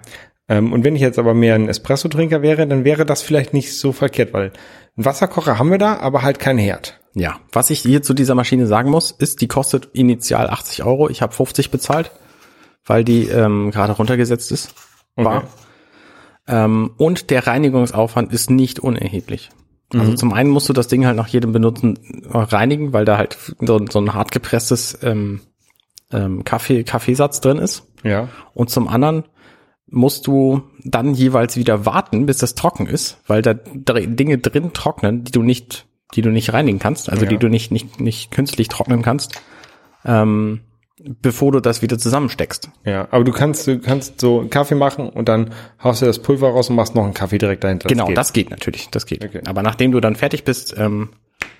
Ähm, und wenn ich jetzt aber mehr ein Espresso-Trinker wäre, dann wäre das vielleicht nicht so verkehrt, weil einen Wasserkocher haben wir da, aber halt kein Herd. Ja, was ich hier zu dieser Maschine sagen muss, ist, die kostet initial 80 Euro. Ich habe 50 bezahlt, weil die ähm, gerade runtergesetzt ist. War. Ähm, und der Reinigungsaufwand ist nicht unerheblich. Also zum einen musst du das Ding halt nach jedem Benutzen äh, reinigen, weil da halt so, so ein hart gepresstes ähm, ähm, Kaffee, Kaffeesatz drin ist. Ja. Und zum anderen musst du dann jeweils wieder warten, bis das trocken ist, weil da Dinge drin trocknen, die du nicht, die du nicht reinigen kannst, also Ja. die du nicht, nicht, nicht künstlich trocknen kannst. Ähm, bevor du das wieder zusammensteckst. Ja, aber du kannst, du kannst so einen Kaffee machen und dann haust du das Pulver raus und machst noch einen Kaffee direkt dahinter. genau, geht. das geht natürlich, das geht. Okay. Aber nachdem du dann fertig bist, ähm,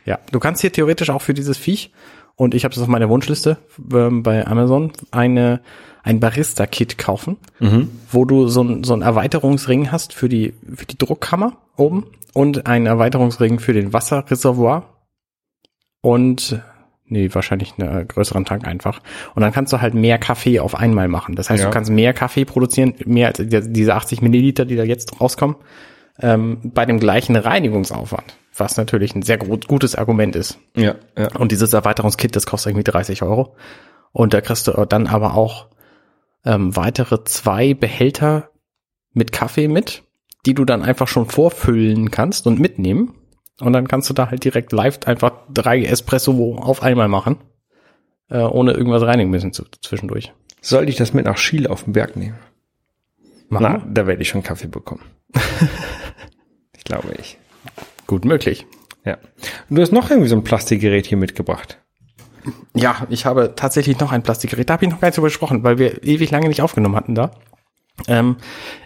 ja, du kannst hier theoretisch auch für dieses Viech und ich habe das auf meiner Wunschliste ähm, bei Amazon eine ein Barista-Kit kaufen, wo du so, ein, so einen Erweiterungsring hast für die für die Druckkammer oben und einen Erweiterungsring für den Wasserreservoir und nee, wahrscheinlich einen äh, größeren Tank einfach. Und dann kannst du halt mehr Kaffee auf einmal machen. Das heißt, Ja. du kannst mehr Kaffee produzieren, mehr als die- diese 80 Milliliter, die da jetzt rauskommen, ähm, bei dem gleichen Reinigungsaufwand. Was natürlich ein sehr gutes Argument ist. Ja, ja. Und dieses Erweiterungskit, das kostet irgendwie 30 Euro. Und da kriegst du dann aber auch ähm, weitere zwei Behälter mit Kaffee mit, die du dann einfach schon vorfüllen kannst und mitnehmen. Und dann kannst du da halt direkt live einfach drei Espresso auf einmal machen, äh, ohne irgendwas reinigen müssen zu, zwischendurch. Sollte ich das mit nach Schiele auf den Berg nehmen? Machen Na, da werde ich schon Kaffee bekommen. ich glaube ich. Gut möglich. Ja. Und du hast noch irgendwie so ein Plastikgerät hier mitgebracht. Ja, ich habe tatsächlich noch ein Plastikgerät. Da habe ich noch gar nicht drüber gesprochen, weil wir ewig lange nicht aufgenommen hatten da. Ähm,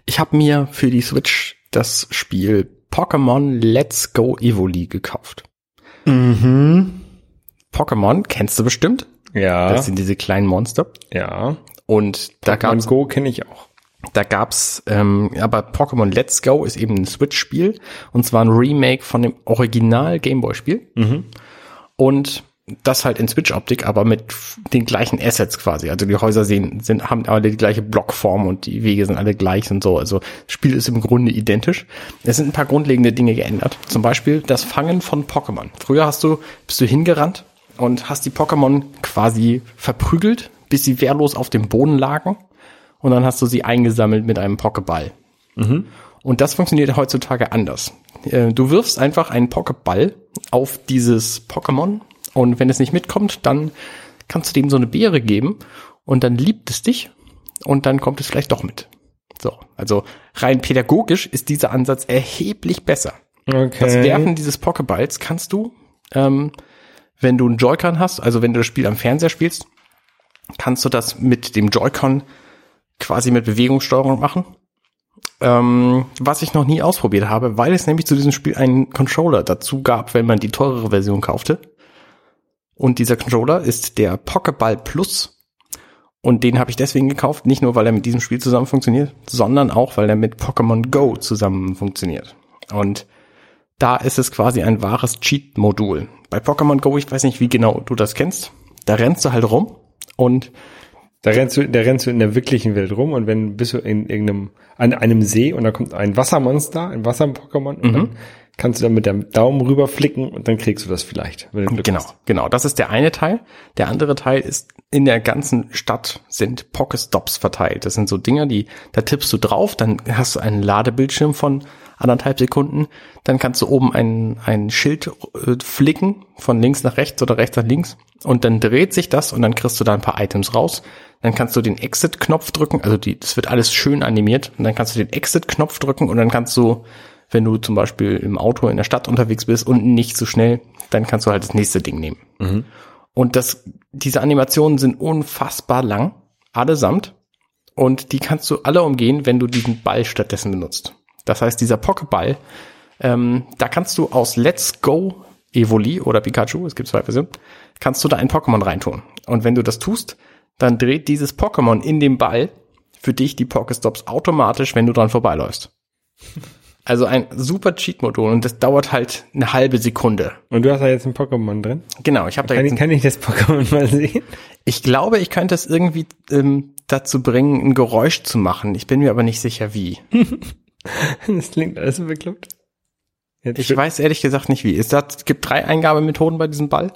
ich habe mir für die Switch das Spiel Pokémon Let's Go Evoli gekauft. Mhm. Pokémon kennst du bestimmt. Ja. Das sind diese kleinen Monster. ja. Und da Pokémon gab's, Go kenne ich auch. da gab's, ähm, aber Pokémon Let's Go ist eben ein Switch-Spiel und zwar ein Remake von dem Original Gameboy-Spiel. Und das halt in Switch-Optik, aber mit den gleichen Assets quasi. Also die Häuser sehen, sind, haben alle die gleiche Blockform und die Wege sind alle gleich und so. Also das Spiel ist im Grunde identisch. Es sind ein paar grundlegende Dinge geändert. Zum Beispiel das Fangen von Pokémon. Früher hast du, bist du hingerannt und hast die Pokémon quasi verprügelt, bis sie wehrlos auf dem Boden lagen. Und dann hast du sie eingesammelt mit einem Pokéball. Und das funktioniert heutzutage anders. Äh, Du wirfst einfach einen Pokéball auf dieses Pokémon und wenn es nicht mitkommt, dann kannst du dem so eine Beere geben und dann liebt es dich und dann kommt es vielleicht doch mit. So, also rein pädagogisch ist dieser Ansatz erheblich besser. Okay. Das Werfen dieses Pokeballs kannst du, ähm, wenn du einen Joy-Con hast, also wenn du das Spiel am Fernseher spielst, kannst du das mit dem Joy-Con quasi mit Bewegungssteuerung machen. Ähm, was ich noch nie ausprobiert habe, weil es nämlich zu diesem Spiel einen Controller dazu gab, wenn man die teurere Version kaufte. Und dieser Controller ist der Pokéball Plus. Und den habe ich deswegen gekauft, nicht nur, weil er mit diesem Spiel zusammen funktioniert, sondern auch, weil er mit Pokémon Go zusammen funktioniert. Und da ist es quasi ein wahres Cheat-Modul. Bei Pokémon Go, ich weiß nicht, wie genau du das kennst, da rennst du halt rum und Da rennst du, da rennst du in der wirklichen Welt rum und wenn bist du in irgendeinem, an einem See und da kommt ein Wassermonster, ein Wasser-Pokémon und dann kannst du dann mit dem Daumen rüber flicken und dann kriegst du das vielleicht. Genau, hast. genau. Das ist der eine Teil. Der andere Teil ist, in der ganzen Stadt sind Pokestops verteilt. Das sind so Dinger, die, da tippst du drauf, dann hast du einen Ladebildschirm von anderthalb Sekunden, dann kannst du oben ein, ein Schild äh, flicken, von links nach rechts oder rechts nach links, und dann dreht sich das und dann kriegst du da ein paar Items raus. Dann kannst du den Exit-Knopf drücken, also die, das wird alles schön animiert, und dann kannst du den Exit-Knopf drücken und dann kannst du wenn du zum Beispiel im Auto in der Stadt unterwegs bist und nicht so schnell, dann kannst du halt das nächste Ding nehmen. Und das, diese Animationen sind unfassbar lang, allesamt. Und die kannst du alle umgehen, wenn du diesen Ball stattdessen benutzt. Das heißt, dieser Pokéball, ähm, da kannst du aus Let's Go Evoli oder Pikachu, es gibt zwei Versionen, kannst du da ein Pokémon reintun. Und wenn du das tust, dann dreht dieses Pokémon in dem Ball für dich die Pokestops automatisch, wenn du dran vorbeiläufst. Also ein super Cheat-Modul und das dauert halt eine halbe Sekunde. Und du hast da jetzt ein Pokémon drin. Genau, ich habe da Kann jetzt ich, kann ich das Pokémon mal sehen? Ich glaube, ich könnte es irgendwie ähm, dazu bringen, ein Geräusch zu machen. Ich bin mir aber nicht sicher, wie. Das klingt alles so bekloppt. Jetzt Ich weiß ehrlich gesagt nicht, wie. Es gibt drei Eingabemethoden bei diesem Ball.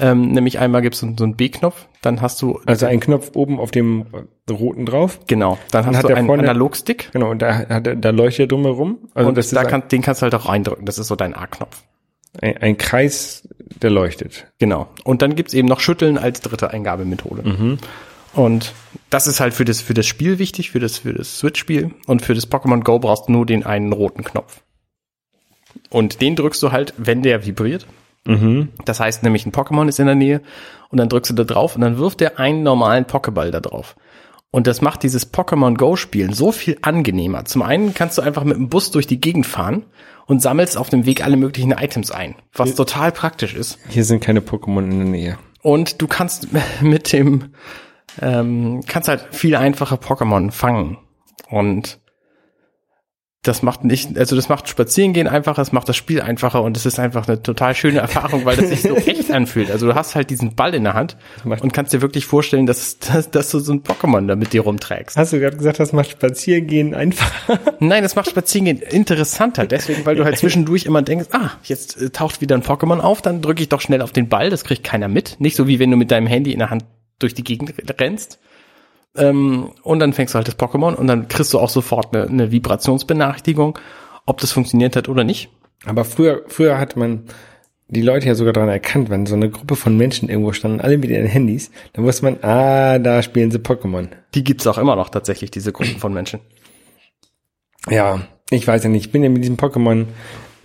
Ähm, nämlich einmal gibt es so einen B-Knopf, dann hast du, also ein Knopf oben auf dem roten drauf. genau, dann hast du einen Analogstick Genau, und da, hat er- da leuchtet er drumherum. Also und das da kann, den kannst du halt auch reindrücken. Das ist so dein A-Knopf. ein, ein Kreis, der leuchtet. Genau. Und dann gibt's eben noch Schütteln als dritte Eingabemethode. Und das ist halt für das, für das Spiel wichtig, für das, für das Switch-Spiel. Und für das Pokémon Go brauchst du nur den einen roten Knopf. Und den drückst du halt, wenn der vibriert. Das heißt nämlich, ein Pokémon ist in der Nähe und dann drückst du da drauf und dann wirft er einen normalen Pokéball da drauf. Und das macht dieses Pokémon Go Spielen so viel angenehmer. Zum einen kannst du einfach mit dem Bus durch die Gegend fahren und sammelst auf dem Weg alle möglichen Items ein, was total praktisch ist. Hier sind keine Pokémon in der Nähe. Und du kannst mit dem, ähm, kannst halt viel einfacher Pokémon fangen. Und das macht nicht, also das macht Spazierengehen einfacher, es macht das Spiel einfacher und es ist einfach eine total schöne Erfahrung, weil das sich so echt anfühlt. Also du hast halt diesen Ball in der Hand und kannst dir wirklich vorstellen, dass, dass, dass du so ein Pokémon da mit dir rumträgst. Hast du gerade gesagt, das macht Spaziergehen einfacher? Nein, das macht Spazierengehen interessanter, deswegen, weil du halt zwischendurch immer denkst, ah, jetzt äh, taucht wieder ein Pokémon auf, dann drücke ich doch schnell auf den Ball, das kriegt keiner mit. Nicht so wie wenn du mit deinem Handy in der Hand durch die Gegend rennst. Ähm, und dann fängst du halt das Pokémon und dann kriegst du auch sofort eine, eine Vibrationsbenachrichtigung, ob das funktioniert hat oder nicht. Aber früher, früher hat man die Leute ja sogar daran erkannt, wenn so eine Gruppe von Menschen irgendwo standen, alle mit ihren Handys, dann wusste man, ah, da spielen sie Pokémon. Die gibt's auch immer noch tatsächlich, diese Gruppen von Menschen. Ja, ich weiß ja nicht, ich bin ja mit diesem Pokémon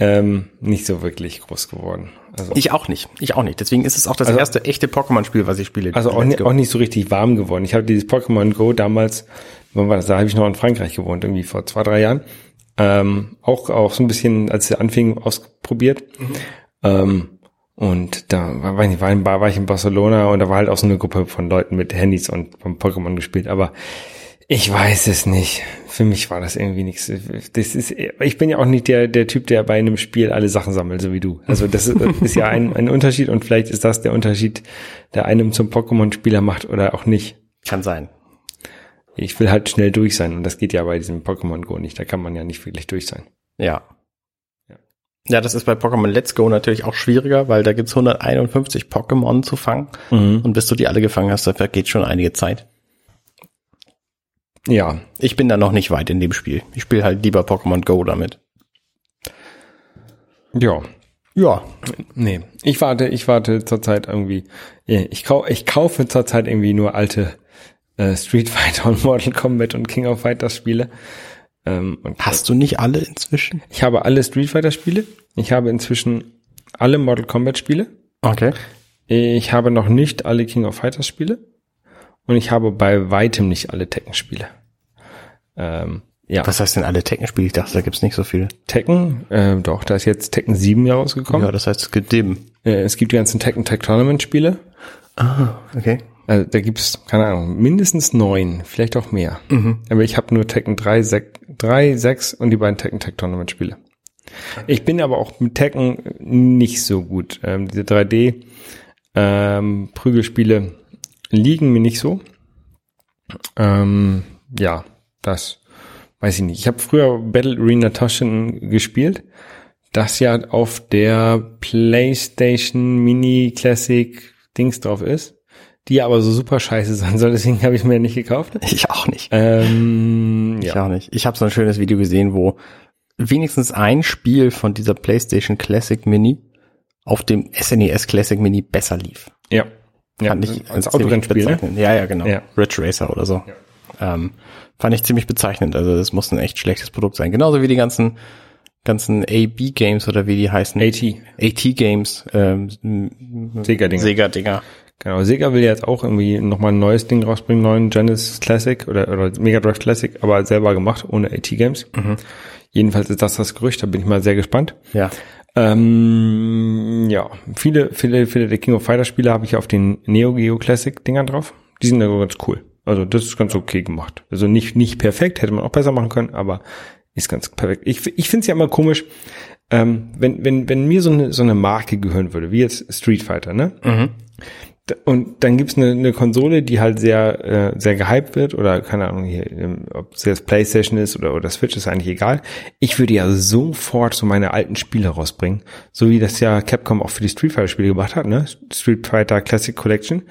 ähm, nicht so wirklich groß geworden. Also, Ich auch nicht. Ich auch nicht. Deswegen ist es auch das Also- erste echte Pokémon-Spiel, was ich spiele. also auch, auch nicht so richtig warm geworden. Ich habe dieses Pokémon Go damals, wann war das? Da habe ich noch in Frankreich gewohnt, irgendwie vor zwei, drei Jahren. Ähm, auch, auch so ein bisschen, als sie anfing, ausprobiert. Ähm, und da war, weiß nicht, war, in, war ich in Barcelona und da war halt auch so eine Gruppe von Leuten mit Handys und vom Pokémon gespielt. Aber ich weiß es nicht. Für mich war das irgendwie nichts. Das ist, ich bin ja auch nicht der, der Typ, der bei einem Spiel alle Sachen sammelt, so wie du. Also das ist, ist ja ein, ein Unterschied und vielleicht ist das der Unterschied, der einem zum Pokémon-Spieler macht oder auch nicht. Kann sein. Ich will halt schnell durch sein und das geht ja bei diesem Pokémon Go nicht. Da kann man ja nicht wirklich durch sein. Ja. Ja, das ist bei Pokémon Let's Go natürlich auch schwieriger, weil da gibt's 151 Pokémon zu fangen. Und bis du die alle gefangen hast, da vergeht schon einige Zeit. Ja, Ich bin da noch nicht weit in dem Spiel. Ich spiele halt lieber Pokémon Go damit. ja. Ja. Nee, ich warte, ich warte zurzeit irgendwie, ich, kau, ich kaufe zurzeit irgendwie nur alte äh, Street Fighter und Mortal Kombat und King of Fighters Spiele. Ähm, Hast du nicht alle inzwischen? ich habe alle Street Fighter Spiele. Ich habe inzwischen alle Mortal Kombat Spiele. Okay. Ich habe noch nicht alle King of Fighters Spiele. Und ich habe bei weitem nicht alle Tekken Spiele. Ähm, ja, Was heißt denn alle Tekken-Spiele? Ich dachte, da gibt's nicht so viele. Tekken, äh, doch, da ist jetzt Tekken 7 ja rausgekommen. Ja, das heißt, es gibt dem. Äh, es gibt die ganzen Tekken Tag Tournament Spiele. Ah, okay. Also da gibt's keine Ahnung, mindestens neun, vielleicht auch mehr. Aber ich habe nur Tekken 3, 6, 3, 6 und die beiden Tekken Tag Tournament Spiele. Ich bin aber auch mit Tekken nicht so gut. Ähm, diese 3D ähm, Prügelspiele liegen mir nicht so. Ähm, ja, das weiß ich nicht. Ich habe früher Battle Arena Taschen gespielt, das ja auf der PlayStation Mini Classic Dings drauf ist, die aber so super scheiße sein soll, deswegen habe ich mir nicht gekauft. Ich auch nicht. Ähm, Ich ja. auch nicht. Ich habe so ein schönes Video gesehen, wo wenigstens ein Spiel von dieser PlayStation Classic Mini auf dem SNES Classic Mini besser lief. ja. Ja, Fand ich als ziemlich Autorennspiel, ne? bezeichnend. Ja, ja, genau. Ja. Ridge Racer oder so. Ähm, fand ich ziemlich bezeichnend. Also das muss ein echt schlechtes Produkt sein. Genauso wie die ganzen ganzen AB Games oder wie die heißen. AT. AT Games. Ähm, Sega-Dinger. Sega Dinger. Genau, Sega will jetzt auch irgendwie nochmal ein neues Ding rausbringen, neuen Genesis Classic oder, oder Mega Drive Classic, aber selber gemacht, ohne AT-Games. Jedenfalls ist das das Gerücht, da bin ich mal sehr gespannt. Ja. Ähm, ja, viele, viele, viele der King of Fighter Spiele habe ich auf den Neo Geo Classic Dingern drauf. Die sind ja ganz cool. Also das ist ganz okay gemacht. Also nicht, nicht perfekt, hätte man auch besser machen können, aber ist ganz perfekt. Ich, ich finde es ja immer komisch, ähm, wenn, wenn, wenn mir so eine, so eine Marke gehören würde, wie jetzt Street Fighter, ne? D- Und dann gibt's eine, eine Konsole, die halt sehr, äh, sehr gehypt wird oder keine Ahnung, hier, ähm, ob es jetzt Playstation ist oder, oder Switch, ist eigentlich egal. Ich würde ja sofort so meine alten Spiele rausbringen, so wie das ja Capcom auch für die Street Fighter Spiele gemacht hat, ne? Street Fighter Classic Collection.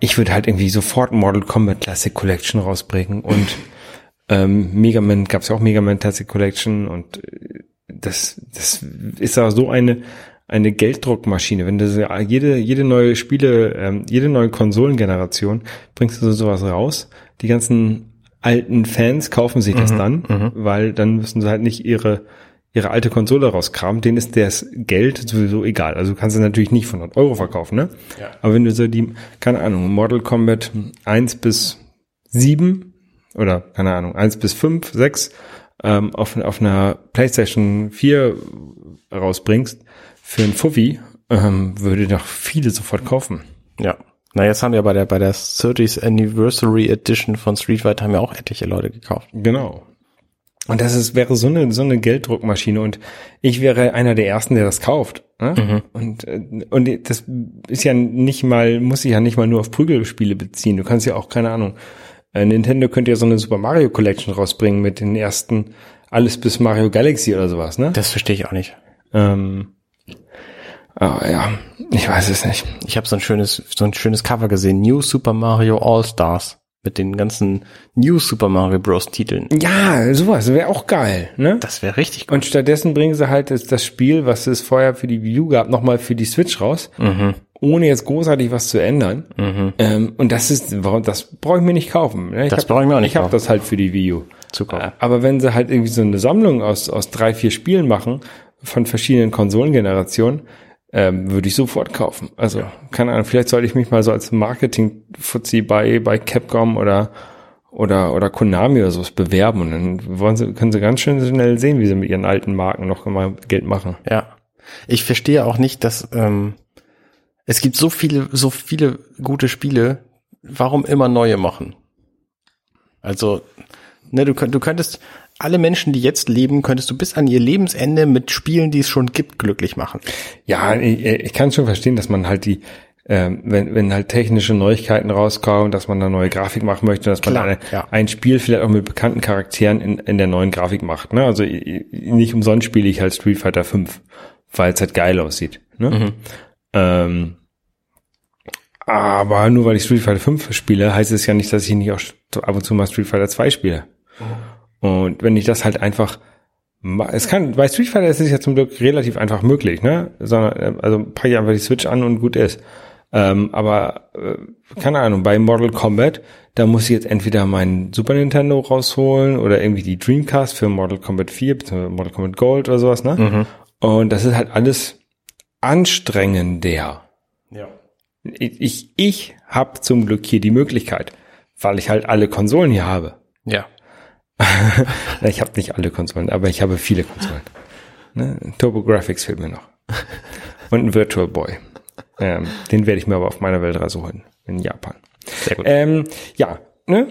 Ich würde halt irgendwie sofort Mortal Kombat Classic Collection rausbringen und ähm, Mega Man gab's ja auch Mega Man Classic Collection und äh, das, das ist ja so eine eine Gelddruckmaschine. Wenn du jede jede neue Spiele, ähm, jede neue Konsolengeneration bringst du so sowas raus. Die ganzen alten Fans kaufen sich das dann, weil dann müssen sie halt nicht ihre ihre alte Konsole rauskramen, denen ist das Geld sowieso egal. Also du kannst es natürlich nicht von 100 Euro verkaufen, ne? Ja. Aber wenn du so die, keine Ahnung, Mortal Kombat 1 bis 7 oder, keine Ahnung, 1 bis 5, 6 ähm, auf, auf einer PlayStation 4 rausbringst für ein Fuffi, ähm, würde doch viele sofort kaufen. Ja. Na, jetzt haben wir bei der, bei der 30th Anniversary Edition von Street Fighter haben ja auch etliche Leute gekauft. Genau. Und das ist, wäre so eine, so eine Gelddruckmaschine und ich wäre einer der ersten, der das kauft. Ne? Und, äh, und das ist ja nicht mal, muss sich ja nicht mal nur auf Prügelspiele beziehen. Du kannst ja auch, keine Ahnung, äh, Nintendo könnte ja so eine Super Mario Collection rausbringen mit den ersten alles bis Mario Galaxy oder sowas, ne? Das verstehe ich auch nicht. Ähm, aber ja, ich weiß es nicht. Ich habe so ein schönes, so ein schönes Cover gesehen. New Super Mario All Stars. Mit den ganzen New Super Mario Bros. Titeln. Ja, sowas wäre auch geil, ne? Das wäre richtig gut. Und stattdessen bringen sie halt das, das Spiel, was es vorher für die Wii U gab, nochmal für die Switch raus, ohne jetzt großartig was zu ändern. Ähm, und das ist, das brauche ich mir nicht kaufen. Ne? Das hab- brauche ich mir auch nicht Ich habe kaufen. das halt für die Wii U. Zukunft. Aber wenn sie halt irgendwie so eine Sammlung aus, aus drei, vier Spielen machen, von verschiedenen Konsolengenerationen, ähm, würde ich sofort kaufen. Also, keine Ahnung, vielleicht sollte ich mich mal so als Marketing-Fuzzi bei, bei Capcom oder, oder, oder Konami oder sowas bewerben und dann wollen sie, können sie ganz schön schnell sehen, wie sie mit ihren alten Marken noch immer Geld machen. Ja. Ich verstehe auch nicht, dass ähm, es gibt so viele, so viele gute Spiele. Warum immer neue machen? Also, ne, du, du könntest alle Menschen, die jetzt leben, könntest du bis an ihr Lebensende mit Spielen, die es schon gibt, glücklich machen. Ja, ich, ich kann schon verstehen, dass man halt die, ähm, wenn, wenn halt technische Neuigkeiten rauskommen, dass man da neue Grafik machen möchte, dass man Klar, eine, ja. ein Spiel vielleicht auch mit bekannten Charakteren in, in der neuen Grafik macht. Ne? Also i- i- nicht umsonst spiele ich halt Street Fighter 5, weil es halt geil aussieht. Ne? Ähm, aber nur weil ich Street Fighter 5 spiele, heißt es ja nicht, dass ich nicht auch ab und zu mal Street Fighter 2 spiele. Und wenn ich das halt einfach es kann, bei Street Fighter ist es ja zum Glück relativ einfach möglich, ne? Sondern, äh, also packe ich einfach die Switch an und gut ist. Ähm, aber, äh, keine Ahnung, bei Mortal Kombat, da muss ich jetzt entweder meinen Super Nintendo rausholen oder irgendwie die Dreamcast für Mortal Kombat 4, beziehungsweise Mortal Kombat Gold oder sowas, ne? Und das ist halt alles anstrengender. Ja. Ich, ich, ich habe zum Glück hier die Möglichkeit, weil ich halt alle Konsolen hier habe. Ja. Ich habe nicht alle Konsolen, aber ich habe viele Konsolen. Ne? TurboGrafx fehlt mir noch. Und ein Virtual Boy. Ähm, den werde ich mir aber auf meiner Weltreise holen. In Japan. Sehr gut. Ähm, ja, ne?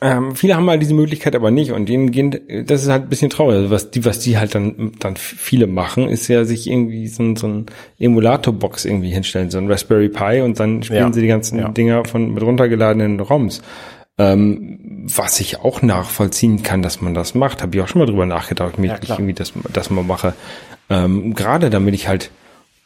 Ähm, viele haben halt diese Möglichkeit aber nicht und denen gehen, das ist halt ein bisschen traurig. Also was die, was die halt dann, dann viele machen, ist ja sich irgendwie so, ein- so ein Emulator-Box irgendwie hinstellen, so ein Raspberry Pi und dann spielen Ja, sie die ganzen ja. Dinger von mit runtergeladenen ROMs. Ähm, was ich auch nachvollziehen kann, dass man das macht, habe ich auch schon mal drüber nachgedacht, wie Ja, ich irgendwie das, das mal mache. Ähm, Gerade damit ich halt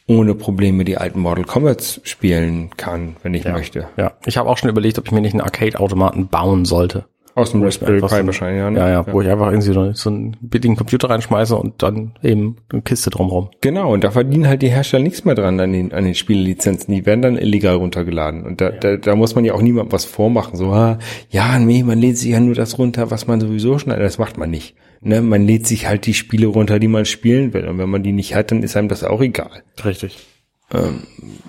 ohne Probleme die alten Mortal Kombat spielen kann, wenn ich ja. möchte. Ja. Ich habe auch schon überlegt, ob ich mir nicht einen Arcade-Automaten bauen sollte. Aus dem Raspberry Pi wahrscheinlich, ja. ne? Ja, ja, wo ich einfach irgendwie so, einen billigen Computer reinschmeiße und dann eben eine Kiste drumherum. Genau, und da verdienen halt die Hersteller nichts mehr dran an den, an den Spielelizenzen. Die werden dann illegal runtergeladen. Und da, da, da muss man ja auch niemandem was vormachen. So, ah, ja, nee, man lädt sich ja nur das runter, was man sowieso schon, das macht man nicht. Ne, man lädt sich halt die Spiele runter, die man spielen will. Und wenn man die nicht hat, dann ist einem das auch egal. Richtig.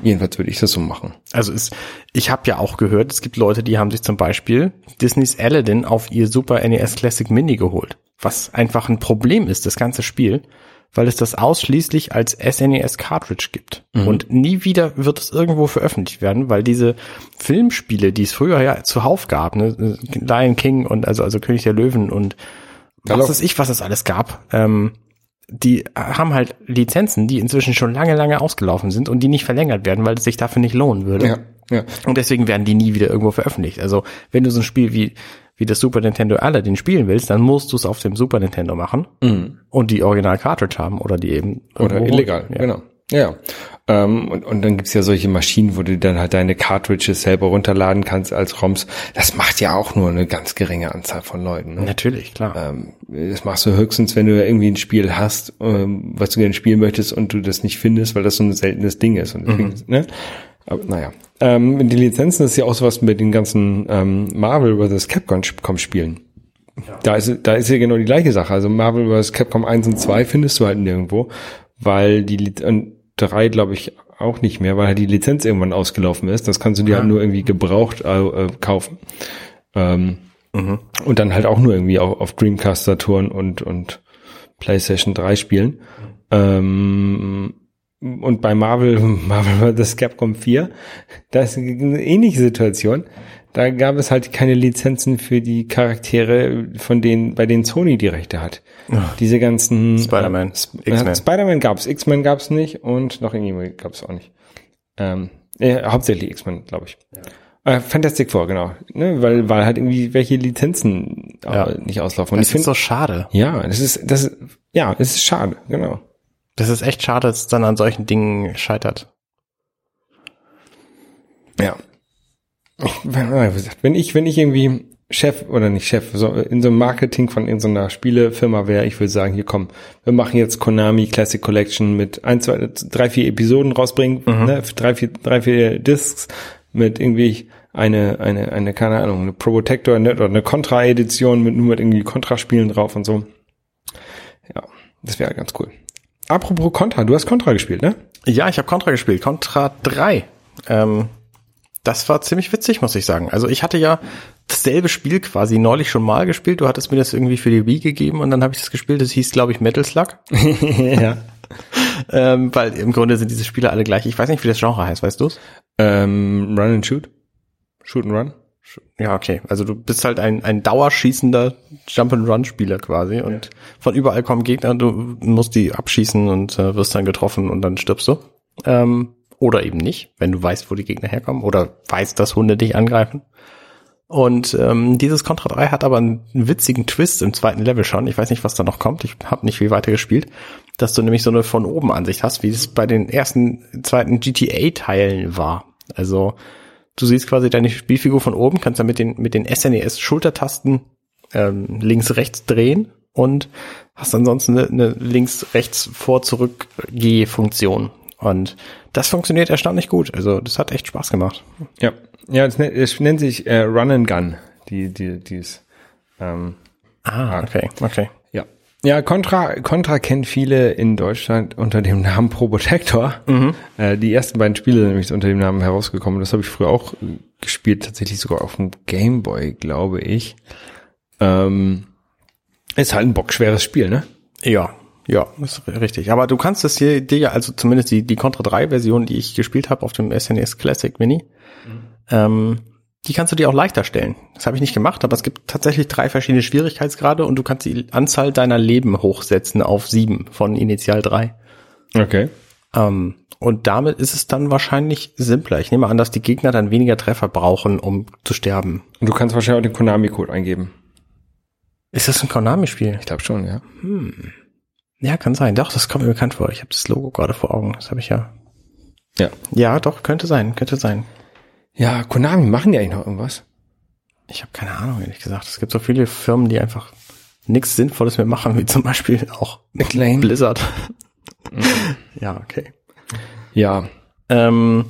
Jedenfalls würde ich das so machen. Also es, ich habe ja auch gehört, es gibt Leute, die haben sich zum Beispiel Disneys Aladdin auf ihr Super NES Classic Mini geholt. Was einfach ein Problem ist, das ganze Spiel, weil es das ausschließlich als SNES Cartridge gibt. Und nie wieder wird es irgendwo veröffentlicht werden, weil diese Filmspiele, die es früher ja zuhauf gab, ne, Lion King und also, also König der Löwen und was weiß ich, was es alles gab, ähm, die haben halt Lizenzen, die inzwischen schon lange, lange ausgelaufen sind und die nicht verlängert werden, weil es sich dafür nicht lohnen würde. Ja, ja. Und deswegen werden die nie wieder irgendwo veröffentlicht. Also wenn du so ein Spiel wie, wie das Super Nintendo Aladdin spielen willst, dann musst du es auf dem Super Nintendo machen und die Original Cartridge haben oder die eben Oder illegal, Ja. genau. Ja. Ähm, und, und dann gibt's ja solche Maschinen, wo du dann halt deine Cartridges selber runterladen kannst als ROMs. Das macht ja auch nur eine ganz geringe Anzahl von Leuten. Ne? Natürlich, klar. Ähm, das machst du höchstens, wenn du irgendwie ein Spiel hast, ähm, was du gerne spielen möchtest und du das nicht findest, weil das so ein seltenes Ding ist. Und deswegen, ne? Aber naja. Ähm, die Lizenzen das ist ja auch sowas mit den ganzen ähm, Marvel vs. Capcom Spielen. Da ist, da ist ja genau die gleiche Sache. Also Marvel vs. Capcom 1 und 2 findest du halt nirgendwo, weil die, und 3 glaube ich auch nicht mehr, weil halt die Lizenz irgendwann ausgelaufen ist. Das kannst du dir halt nur irgendwie gebraucht äh, äh, kaufen. Ähm, Und dann halt auch nur irgendwie auf, auf Dreamcast, Saturn und, und PlayStation 3 spielen. Ähm, und bei Marvel, Marvel vs. Capcom 4, da ist eine ähnliche Situation. Da gab es halt keine Lizenzen für die Charaktere, von denen, bei denen Sony die Rechte hat. Diese ganzen Spider-Man, äh, Sp- X-Men. Spider-Man gab's, X-Men gab's nicht und noch irgendwie gab's auch nicht. Ähm, äh, hauptsächlich X-Men, glaube ich. Äh, Fantastic Four, genau. Ne, weil, weil halt irgendwie welche Lizenzen äh, Ja. nicht auslaufen. Und Das ich ist finde, so schade. ja, das ist, das ist, ja, es ist schade, genau. Das ist echt schade, dass es dann an solchen Dingen scheitert. Ja. Ich, wenn, ich, wenn ich irgendwie Chef oder nicht Chef, so in so einem Marketing von irgendeiner Spielefirma wäre, ich würde sagen, hier komm, wir machen jetzt Konami Classic Collection mit ein, zwei, drei, vier Episoden rausbringen, ne, drei, vier, drei, vier Discs mit irgendwie eine, eine, eine, keine Ahnung, eine Protector ne, oder eine Contra-Edition mit nur mit irgendwie Contra-Spielen drauf und so. Ja, das wäre ganz cool. Apropos Contra, du hast Contra gespielt, ne? Ja, ich habe Contra gespielt. Contra 3. Ähm, das war ziemlich witzig, muss ich sagen. Also ich hatte ja dasselbe Spiel quasi neulich schon mal gespielt. Du hattest mir das irgendwie für die Wii gegeben und dann habe ich das gespielt. Das hieß, glaube ich, Metal Slug. ja. ähm, weil im Grunde sind diese Spiele alle gleich. Ich weiß nicht, wie das Genre heißt, weißt du's? Ähm, run and Shoot? Shoot and Run? Ja, okay. Also du bist halt ein, ein dauerschießender Jump-and-Run-Spieler quasi und von überall kommen Gegner, du musst die abschießen und äh, wirst dann getroffen und dann stirbst du. Ähm, oder eben nicht, wenn du weißt, wo die Gegner herkommen oder weißt, dass Hunde dich angreifen. Und ähm, dieses Contra 3 hat aber einen witzigen Twist im zweiten Level schon. Ich weiß nicht, was da noch kommt. Ich habe nicht viel weiter gespielt. Dass du nämlich so eine von oben Ansicht hast, wie es bei den ersten, zweiten GTA-Teilen war. Also du siehst quasi deine Spielfigur von oben, kannst dann mit den, mit den SNES-Schultertasten ähm, links, rechts drehen und hast ansonsten eine, eine links, rechts, vor, zurück G-Funktion. Und das funktioniert erstaunlich gut. Also das hat echt Spaß gemacht. Ja, ja, es nennt, es nennt sich äh, Run and Gun, die, die, dies. Ähm, Ah, okay, okay. ja. Ja, Contra, Contra kennt viele in Deutschland unter dem Namen Probotector. Äh, die ersten beiden Spiele sind nämlich unter dem Namen herausgekommen. Das habe ich früher auch äh, gespielt, tatsächlich sogar auf dem Gameboy, glaube ich. Ähm, ist halt ein bockschweres Spiel, ne? Ja, ja, ist richtig. Aber du kannst das hier dir ja, also zumindest die, die Contra 3 Version, die ich gespielt habe auf dem SNES Classic Mini, ähm, die kannst du dir auch leichter stellen. Das habe ich nicht gemacht, aber es gibt tatsächlich drei verschiedene Schwierigkeitsgrade und du kannst die Anzahl deiner Leben hochsetzen auf sieben von Initial drei. Okay. Ähm, und damit ist es dann wahrscheinlich simpler. Ich nehme an, dass die Gegner dann weniger Treffer brauchen, um zu sterben. Und du kannst wahrscheinlich auch den Konami-Code eingeben. Ist das ein Konami-Spiel? Ich glaube schon, ja. Ja, kann sein. Doch, das kommt mir bekannt vor. Ich habe das Logo gerade vor Augen. Das habe ich ja. Ja. Ja, doch, könnte sein, könnte sein. Ja, Konami, machen die eigentlich noch irgendwas? Ich habe keine Ahnung, ehrlich gesagt. Es gibt so viele Firmen, die einfach nichts Sinnvolles mehr machen, wie zum Beispiel auch Acclaim. Blizzard. ja, okay. Ja. Ähm,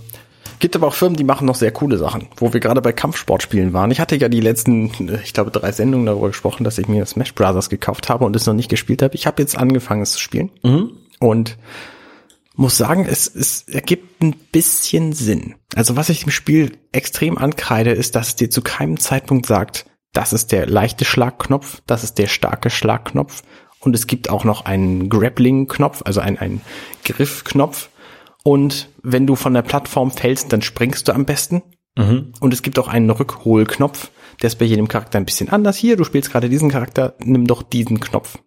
gibt aber auch Firmen, die machen noch sehr coole Sachen, wo wir gerade bei Kampfsportspielen waren. Ich hatte ja die letzten, ich glaube, drei Sendungen darüber gesprochen, dass ich mir Smash Brothers gekauft habe und es noch nicht gespielt habe. Ich habe jetzt angefangen, es zu spielen und muss sagen, es, es ergibt ein bisschen Sinn. Also was ich dem Spiel extrem ankreide, ist, dass es dir zu keinem Zeitpunkt sagt, das ist der leichte Schlagknopf, das ist der starke Schlagknopf und es gibt auch noch einen Grappling-Knopf, also einen, einen Griffknopf. Und wenn du von der Plattform fällst, dann springst du am besten. Und es gibt auch einen Rückholknopf, der ist bei jedem Charakter ein bisschen anders. Hier, du spielst gerade diesen Charakter, nimm doch diesen Knopf.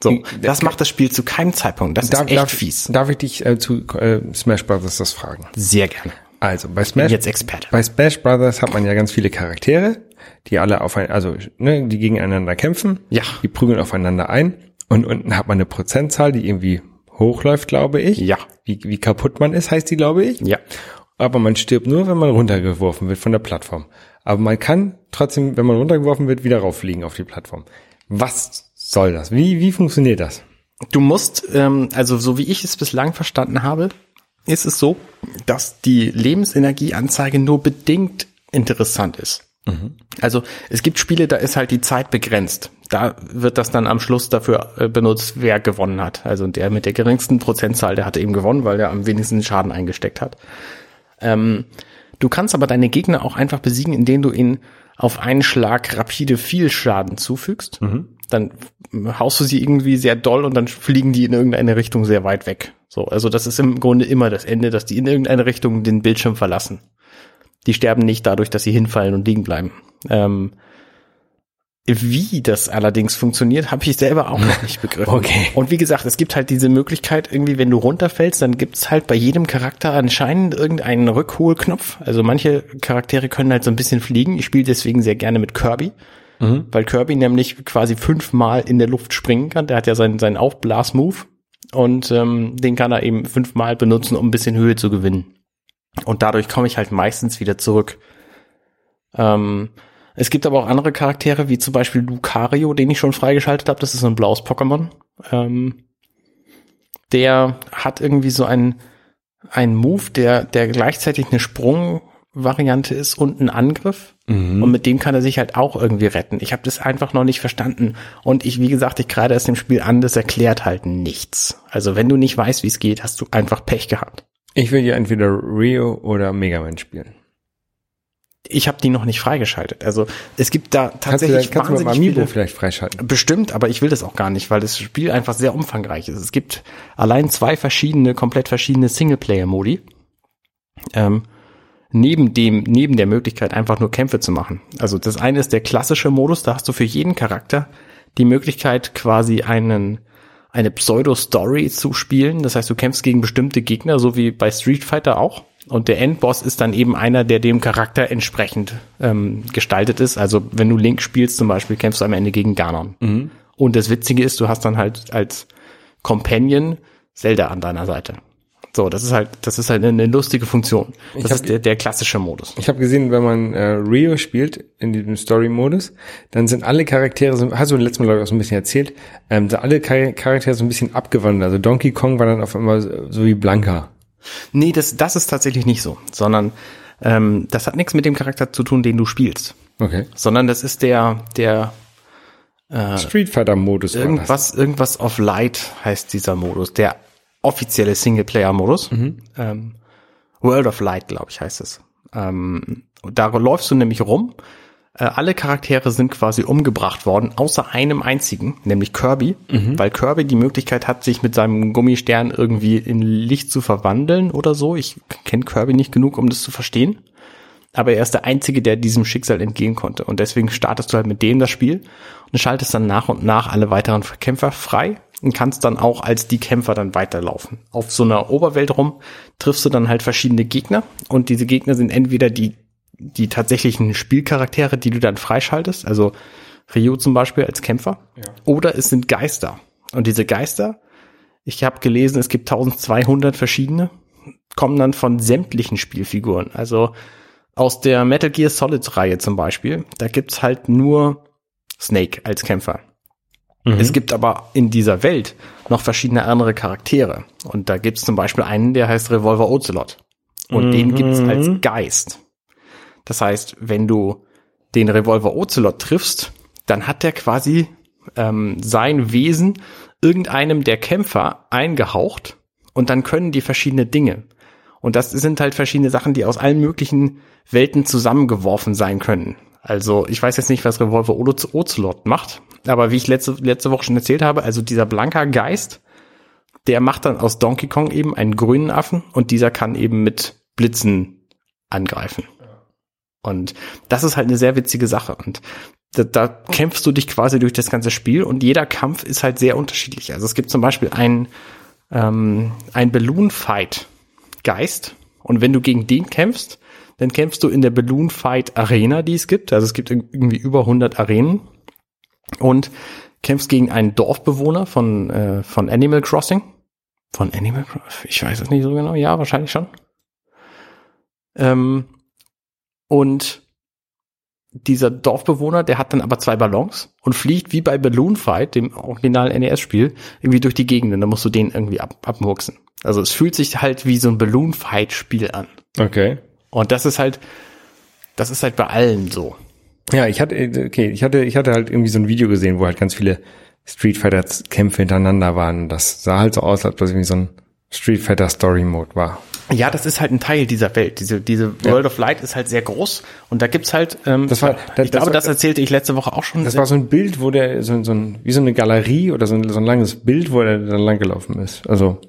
So, das macht das Spiel zu keinem Zeitpunkt. Das ist echt darf, fies. Darf ich dich äh, zu äh, Smash Brothers das fragen? Sehr gerne. Also bei Smash, Jetzt Experte. bei Smash Brothers hat man ja ganz viele Charaktere, die alle auf ein, also ne, die gegeneinander kämpfen. Ja. Die prügeln aufeinander ein und unten hat man eine Prozentzahl, die irgendwie hochläuft, glaube ich. Ja. Wie, wie kaputt man ist, heißt die, glaube ich. Ja. Aber man stirbt nur, wenn man runtergeworfen wird von der Plattform. Aber man kann trotzdem, wenn man runtergeworfen wird, wieder rauffliegen auf die Plattform. Was soll das? Wie, wie funktioniert das? Du musst, ähm, also so wie ich es bislang verstanden habe, ist es so, dass die Lebensenergieanzeige nur bedingt interessant ist. Also es gibt Spiele, da ist halt die Zeit begrenzt. Da wird das dann am Schluss dafür äh, benutzt, wer gewonnen hat. Also der mit der geringsten Prozentzahl, der hat eben gewonnen, weil er am wenigsten Schaden eingesteckt hat. Ähm, du kannst aber deine Gegner auch einfach besiegen, indem du ihnen auf einen Schlag rapide viel Schaden zufügst. Dann haust du sie irgendwie sehr doll und dann fliegen die in irgendeine Richtung sehr weit weg. So, also das ist im Grunde immer das Ende, dass die in irgendeine Richtung den Bildschirm verlassen. Die sterben nicht dadurch, dass sie hinfallen und liegen bleiben. Ähm, wie das allerdings funktioniert, habe ich selber auch noch nicht begriffen. Okay. Und wie gesagt, es gibt halt diese Möglichkeit, irgendwie, wenn du runterfällst, dann gibt's halt bei jedem Charakter anscheinend irgendeinen Rückholknopf. Also manche Charaktere können halt so ein bisschen fliegen. Ich spiele deswegen sehr gerne mit Kirby, weil Kirby nämlich quasi fünfmal in der Luft springen kann. Der hat ja seinen, seinen Aufblas-Move und ähm, den kann er eben fünfmal benutzen, um ein bisschen Höhe zu gewinnen. Und dadurch komme ich halt meistens wieder zurück. Ähm, es gibt aber auch andere Charaktere, wie zum Beispiel Lucario, den ich schon freigeschaltet habe. Das ist ein blaues Pokémon. Ähm, der hat irgendwie so einen, einen Move, der, der gleichzeitig eine Sprungvariante ist und ein Angriff. Und mit dem kann er sich halt auch irgendwie retten. Ich habe das einfach noch nicht verstanden. Und ich, wie gesagt, ich gerade erst im Spiel an, das erklärt halt nichts. Also wenn du nicht weißt, wie es geht, hast du einfach Pech gehabt. Ich will ja entweder Rio oder Mega Man spielen. Ich habe die noch nicht freigeschaltet. Also es gibt da Kannst du, tatsächlich kannst du mit dem wahnsinnig Amiibo viele vielleicht freischalten? Bestimmt, aber ich will das auch gar nicht, weil das Spiel einfach sehr umfangreich ist. Es gibt allein zwei verschiedene, komplett verschiedene Singleplayer-Modi. Ähm, neben dem, neben der Möglichkeit, einfach nur Kämpfe zu machen. Also das eine ist der klassische Modus, da hast du für jeden Charakter die Möglichkeit, quasi einen, eine Pseudo-Story zu spielen. Das heißt, du kämpfst gegen bestimmte Gegner, so wie bei Street Fighter auch. Und der Endboss ist dann eben einer, der dem Charakter entsprechend ähm, gestaltet ist. Also wenn du Link spielst zum Beispiel, kämpfst du am Ende gegen Ganon. Und das Witzige ist, du hast dann halt als Companion Zelda an deiner Seite. So, das ist halt, das ist halt eine lustige Funktion. Das hab- ist der, der klassische Modus. Ich habe gesehen, wenn man äh, Rio spielt in diesem Story-Modus, dann sind alle Charaktere, so, hast du letztes Mal glaube ich auch so ein bisschen erzählt, ähm, sind alle Char- Charaktere so ein bisschen abgewandelt. Also Donkey Kong war dann auf einmal so wie Blanka. Nee, das, das ist tatsächlich nicht so, sondern ähm, das hat nichts mit dem Charakter zu tun, den du spielst, Okay. sondern das ist der, der Street Fighter-Modus war das. irgendwas, irgendwas of Light heißt dieser Modus, der offizielle Singleplayer-Modus. Ähm, World of Light, glaube ich, heißt es. Ähm, da läufst du nämlich rum. Äh, alle Charaktere sind quasi umgebracht worden, außer einem einzigen, nämlich Kirby, weil Kirby die Möglichkeit hat, sich mit seinem Gummistern irgendwie in Licht zu verwandeln oder so. Ich kenne Kirby nicht genug, um das zu verstehen. Aber er ist der Einzige, der diesem Schicksal entgehen konnte. Und deswegen startest du halt mit dem das Spiel und schaltest dann nach und nach alle weiteren Kämpfer frei und kannst dann auch als die Kämpfer dann weiterlaufen. Auf so einer Oberwelt rum triffst du dann halt verschiedene Gegner und diese Gegner sind entweder die, die tatsächlichen Spielcharaktere, die du dann freischaltest, also Ryu zum Beispiel als Kämpfer, oder es sind Geister. Und diese Geister, ich habe gelesen, es gibt 1200 verschiedene, kommen dann von sämtlichen Spielfiguren. Also aus der Metal Gear Solid Reihe zum Beispiel, da gibt's halt nur Snake als Kämpfer. Es gibt aber in dieser Welt noch verschiedene andere Charaktere. Und da gibt's zum Beispiel einen, der heißt Revolver Ocelot. Und den gibt's als Geist. Das heißt, wenn du den Revolver Ocelot triffst, dann hat der quasi ähm, sein Wesen irgendeinem der Kämpfer eingehaucht und dann können die verschiedene Dinge. Und das sind halt verschiedene Sachen, die aus allen möglichen Welten zusammengeworfen sein können. Also ich weiß jetzt nicht, was Revolver Ocelot macht, aber wie ich letzte, letzte Woche schon erzählt habe, also dieser blanker Geist, der macht dann aus Donkey Kong eben einen grünen Affen und dieser kann eben mit Blitzen angreifen. Und das ist halt eine sehr witzige Sache. Und da, da kämpfst du dich quasi durch das ganze Spiel und jeder Kampf ist halt sehr unterschiedlich. Also es gibt zum Beispiel einen, ähm, ein Balloon Fight Geist und wenn du gegen den kämpfst, dann kämpfst du in der Balloon Fight Arena, die es gibt. Also es gibt irgendwie über 100 Arenen und kämpfst gegen einen Dorfbewohner von, äh, von Animal Crossing. Von Animal Crossing? Ich weiß es nicht so genau. Ja, wahrscheinlich schon. Ähm, und dieser Dorfbewohner, der hat dann aber zwei Ballons und fliegt wie bei Balloon Fight, dem originalen NES-Spiel, irgendwie durch die Gegend und dann musst du den irgendwie ab, abmurksen. Also es fühlt sich halt wie so ein Balloon Fight-Spiel an. Okay. Und das ist halt, das ist halt bei allen so. Ja, ich hatte, okay, ich hatte, ich hatte halt irgendwie so ein Video gesehen, wo halt ganz viele Street Fighter Kämpfe hintereinander waren. Das sah halt so aus, als ob das irgendwie so ein Street Fighter Story Mode war. Ja, das ist halt ein Teil dieser Welt. Diese, diese World of Light ist halt sehr groß und da gibt's halt, ähm, Das war- da- ich das glaube, war- das erzählte ich letzte Woche auch schon. Das war so ein Bild, wo der so, so ein, wie so eine Galerie oder so ein, so ein langes Bild, wo er dann langgelaufen ist. Also,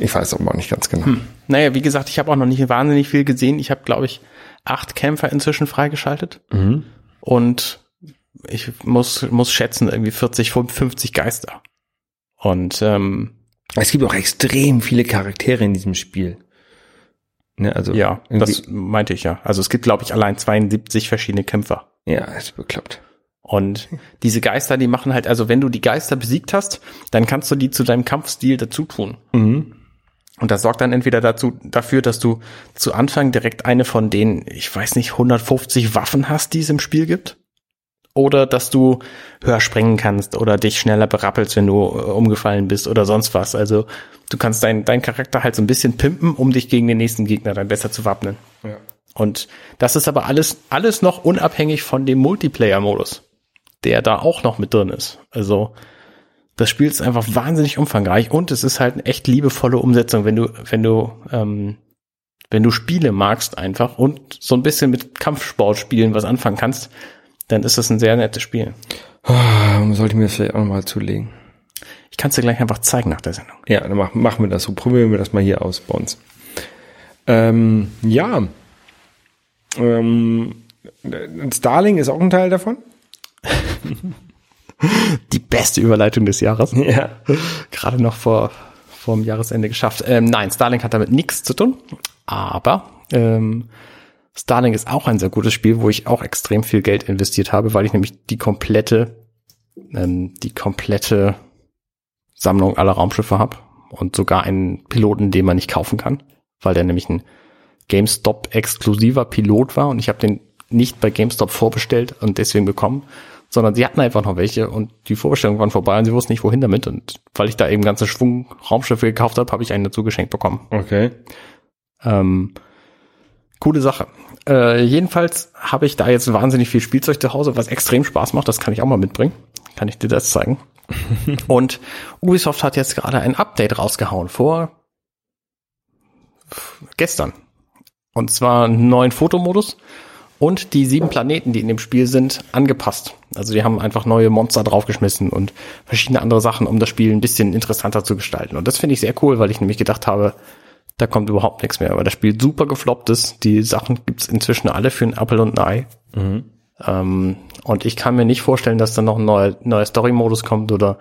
ich weiß aber auch nicht ganz genau. Naja, wie gesagt, ich habe auch noch nicht wahnsinnig viel gesehen. Ich habe, glaube ich, acht Kämpfer inzwischen freigeschaltet. Und ich muss, muss schätzen, irgendwie 40, 50 Geister. Und ähm, Es gibt auch extrem viele Charaktere in diesem Spiel. Ne, also ja, das meinte ich ja. Also es gibt, glaube ich, allein 72 verschiedene Kämpfer. ja, ist bekloppt. Und diese Geister, die machen halt, also wenn du die Geister besiegt hast, dann kannst du die zu deinem Kampfstil dazu tun. Und das sorgt dann entweder dazu, dafür, dass du zu Anfang direkt eine von den, ich weiß nicht, 150 Waffen hast, die es im Spiel gibt. Oder dass du höher springen kannst oder dich schneller berappelst, wenn du äh, umgefallen bist oder sonst was. Also du kannst deinen dein Charakter halt so ein bisschen pimpen, um dich gegen den nächsten Gegner dann besser zu wappnen. Ja. Und das ist aber alles, alles noch unabhängig von dem Multiplayer-Modus, der da auch noch mit drin ist. Also das Spiel ist einfach wahnsinnig umfangreich und es ist halt eine echt liebevolle Umsetzung, wenn du, wenn du, ähm, wenn du Spiele magst einfach und so ein bisschen mit Kampfsportspielen was anfangen kannst, dann ist das ein sehr nettes Spiel. Ah, sollte ich mir das vielleicht auch nochmal zulegen. Ich kann es dir gleich einfach zeigen nach der Sendung. Ja, dann machen, machen wir das so. Probieren wir das mal hier aus bei uns. Ähm, ja. Ähm, Starling ist auch ein Teil davon. Die beste Überleitung des Jahres. Ja. gerade noch vor vor dem Jahresende geschafft. Ähm, nein, Starlink hat damit nichts zu tun, aber ähm, Starlink ist auch ein sehr gutes Spiel, wo ich auch extrem viel Geld investiert habe, weil ich nämlich die komplette ähm, die komplette Sammlung aller Raumschiffe habe und sogar einen Piloten, den man nicht kaufen kann, weil der nämlich ein GameStop exklusiver Pilot war und ich habe den nicht bei GameStop vorbestellt und deswegen bekommen, sondern sie hatten einfach noch welche und die Vorbestellungen waren vorbei und sie wussten nicht wohin damit und weil ich da eben ganze Schwung Raumschiffe gekauft habe, habe ich einen dazu geschenkt bekommen. Okay. Ähm, coole Sache. Äh, jedenfalls habe ich da jetzt wahnsinnig viel Spielzeug zu Hause, was extrem Spaß macht. Das kann ich auch mal mitbringen. Kann ich dir das zeigen? Und Ubisoft hat jetzt gerade ein Update rausgehauen vor gestern. Und zwar einen neuen Fotomodus und die sieben Planeten, die in dem Spiel sind, angepasst. Also die haben einfach neue Monster draufgeschmissen und verschiedene andere Sachen, um das Spiel ein bisschen interessanter zu gestalten. Und das finde ich sehr cool, weil ich nämlich gedacht habe, da kommt überhaupt nichts mehr, weil das Spiel super gefloppt ist. Die Sachen gibt's inzwischen alle für ein Apple und ein Ei. Ähm, und ich kann mir nicht vorstellen, dass dann noch ein neuer, neuer Story-Modus kommt oder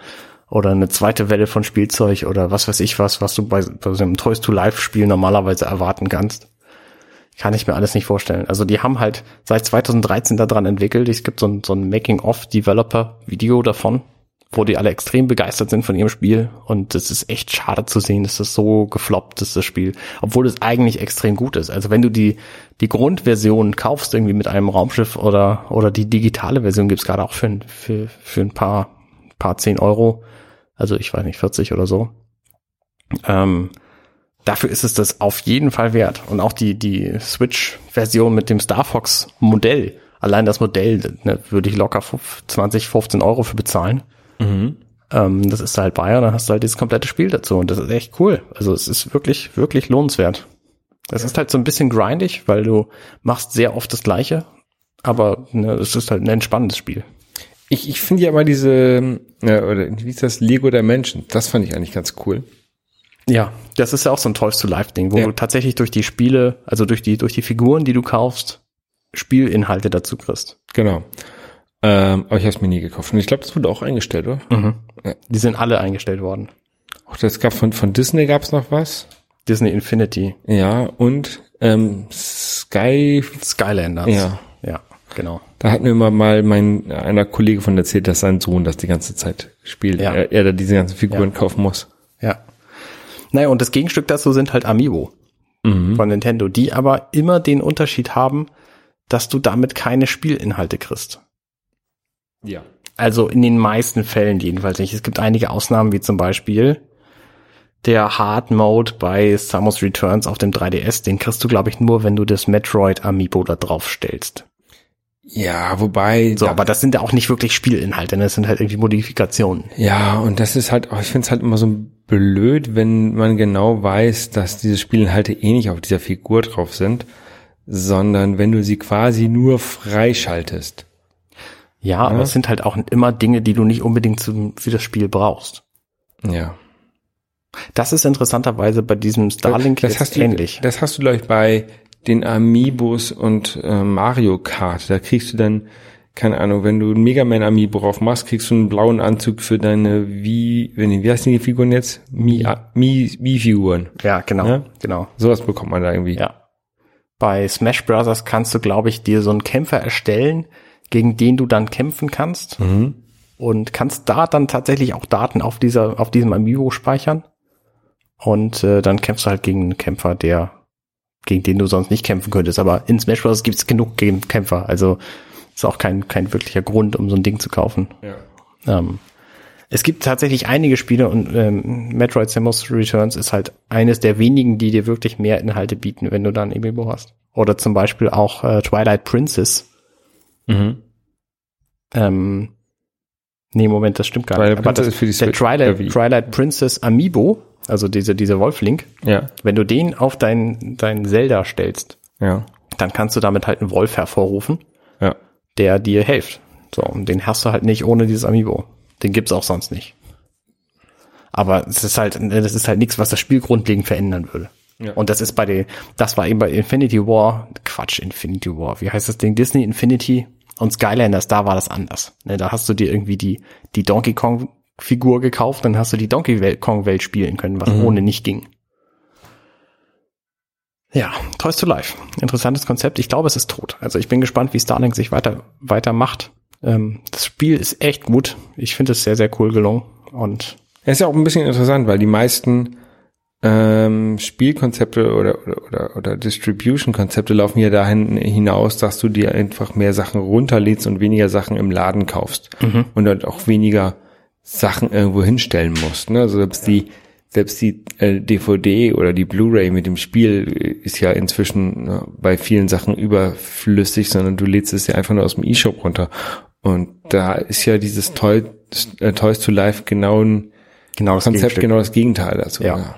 oder eine zweite Welle von Spielzeug oder was weiß ich was, was du bei, bei so einem Toys to Life Spiel normalerweise erwarten kannst. Kann ich mir alles nicht vorstellen. Also die haben halt seit 2013 daran entwickelt. Es gibt so ein, so ein Making-of-Developer-Video davon, wo die alle extrem begeistert sind von ihrem Spiel. Und es ist echt schade zu sehen, dass das so gefloppt ist, das Spiel. Obwohl es eigentlich extrem gut ist. Also wenn du die, die Grundversion kaufst, irgendwie mit einem Raumschiff oder, oder die digitale Version gibt's gerade auch für, ein- für, für ein paar, paar 10 Euro. Also ich weiß nicht, 40 oder so. Ähm, dafür ist es das auf jeden Fall wert. Und auch die, die Switch-Version mit dem Star Fox-Modell, allein das Modell, ne, würde ich locker 20, 15 Euro für bezahlen. Ähm, das ist halt und dann hast du halt dieses komplette Spiel dazu. Und das ist echt cool. Also es ist wirklich, wirklich lohnenswert. Es ist halt so ein bisschen grindig, weil du machst sehr oft das Gleiche. Aber ne, es ist halt ein entspannendes Spiel. Ich, ich finde ja immer diese, ja, oder wie ist das, Lego der Menschen, das fand ich eigentlich ganz cool. Ja, das ist ja auch so ein Toys to Life Ding, wo Ja. du tatsächlich durch die Spiele, also durch die, durch die Figuren, die du kaufst, Spielinhalte dazu kriegst. Genau. Ähm, aber ich habe es mir nie gekauft. Und ich glaube, das wurde auch eingestellt, oder? Die sind alle eingestellt worden. Auch das gab von, von Disney gab es noch was. Disney Infinity, Ja, und ähm, Sky, Skylanders. Ja. Ja, genau. da hat mir immer mal mein einer Kollege von erzählt, dass sein Sohn das die ganze Zeit spielt. Ja. Er, er da diese ganzen Figuren Ja. kaufen muss. Ja. Naja, und das Gegenstück dazu sind halt Amiibo von Nintendo, die aber immer den Unterschied haben, dass du damit keine Spielinhalte kriegst. Ja. Also in den meisten Fällen jedenfalls nicht. Es gibt einige Ausnahmen, wie zum Beispiel der Hard Mode bei Samus Returns auf dem 3DS. Den kriegst du, glaube ich, nur, wenn du das Metroid Amiibo da drauf stellst. Ja, wobei. So, aber das sind ja auch nicht wirklich Spielinhalte, ne? das sind halt irgendwie Modifikationen. Ja, und das ist halt, auch, ich finde es halt immer so blöd, wenn man genau weiß, dass diese Spielinhalte eh nicht auf dieser Figur drauf sind, sondern wenn du sie quasi nur freischaltest. Ja, aber es sind halt auch immer Dinge, die du nicht unbedingt zum, für das Spiel brauchst. Ja. Das ist interessanterweise bei diesem Starlink das jetzt du, ähnlich. Das hast du, glaube ich, bei den Amiibos und äh, Mario Kart. Da kriegst du dann, keine Ahnung, wenn du ein Mega Man Amiibo drauf machst, kriegst du einen blauen Anzug für deine wie, wenn, wie heißen die Figuren jetzt? Mi, Mi, Mi Figuren. Ja, genau, Ja? genau. Sowas bekommt man da irgendwie. Ja. Bei Smash Brothers kannst du, glaube ich, dir so einen Kämpfer erstellen, gegen den du dann kämpfen kannst. Und kannst da dann tatsächlich auch Daten auf dieser, auf diesem Amiibo speichern. Und äh, dann kämpfst du halt gegen einen Kämpfer, der, gegen den du sonst nicht kämpfen könntest. Aber in Smash Bros. gibt es genug Ge- Kämpfer. Also ist auch kein, kein wirklicher Grund, um so ein Ding zu kaufen. Ja. Ähm, es gibt tatsächlich einige Spiele und ähm, Metroid Samus Returns ist halt eines der wenigen, die dir wirklich mehr Inhalte bieten, wenn du dann Amiibo hast. Oder zum Beispiel auch äh, Twilight Princess. Mhm. Ähm, nee, Moment, das stimmt gar Twilight nicht. Aber das, für die der Twilight? Twilight Princess Amiibo, also diese, diese Wolflink, Ja. wenn du den auf dein, dein Zelda stellst, Ja. dann kannst du damit halt einen Wolf hervorrufen, Ja. der dir hilft. So, und den hast du halt nicht ohne dieses Amiibo. Den gibt's auch sonst nicht. Aber es ist halt, das ist halt nichts, was das Spiel grundlegend verändern würde. Ja. Und das ist bei den, das war eben bei Infinity War, Quatsch, Infinity War, wie heißt das Ding? Disney Infinity und Skylanders, da war das anders. Ne, da hast du dir irgendwie die, die Donkey Kong Figur gekauft, dann hast du die Donkey Kong Welt spielen können, was ohne nicht ging. Ja, Toys to Life. Interessantes Konzept. Ich glaube, es ist tot. Also ich bin gespannt, wie Starlink sich weiter, weiter macht. Ähm, das Spiel ist echt gut. Ich finde es sehr, sehr cool gelungen. Und Es ist ja auch ein bisschen interessant, weil die meisten ähm, Spielkonzepte oder, oder, oder, oder Distribution-Konzepte laufen ja dahin hinaus, dass du dir einfach mehr Sachen runterlädst und weniger Sachen im Laden kaufst. Und dann auch weniger Sachen irgendwo hinstellen musst. Ne? Also selbst die, selbst die äh, DVD oder die Blu-ray mit dem Spiel ist ja inzwischen äh, bei vielen Sachen überflüssig, sondern du lädst es ja einfach nur aus dem E-Shop runter. Und da ist ja dieses Toy, äh, Toys to Life genau ein genau das Konzept Gegenstück. genau das Gegenteil dazu. Ja, ja.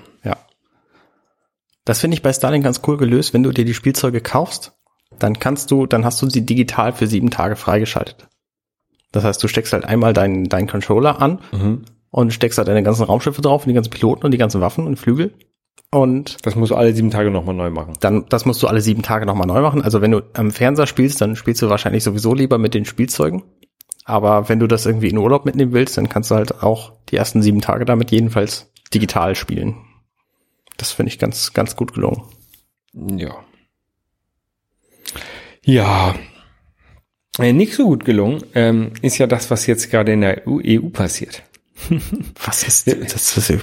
Das finde ich bei Starlink ganz cool gelöst. Wenn du dir die Spielzeuge kaufst, dann kannst du, dann hast du sie digital für sieben Tage freigeschaltet. Das heißt, du steckst halt einmal deinen, deinen Controller an und steckst halt deine ganzen Raumschiffe drauf und die ganzen Piloten und die ganzen Waffen und Flügel. Und Das musst du alle sieben Tage nochmal neu machen. dann, das musst du alle sieben Tage nochmal neu machen. Also wenn du am Fernseher spielst, dann spielst du wahrscheinlich sowieso lieber mit den Spielzeugen. Aber wenn du das irgendwie in Urlaub mitnehmen willst, dann kannst du halt auch die ersten sieben Tage damit jedenfalls digital spielen. Das finde ich ganz, ganz gut gelungen. Ja. Ja. Äh, nicht so gut gelungen ähm, ist ja das, was jetzt gerade in der EU, EU passiert. Was ist das? Ist,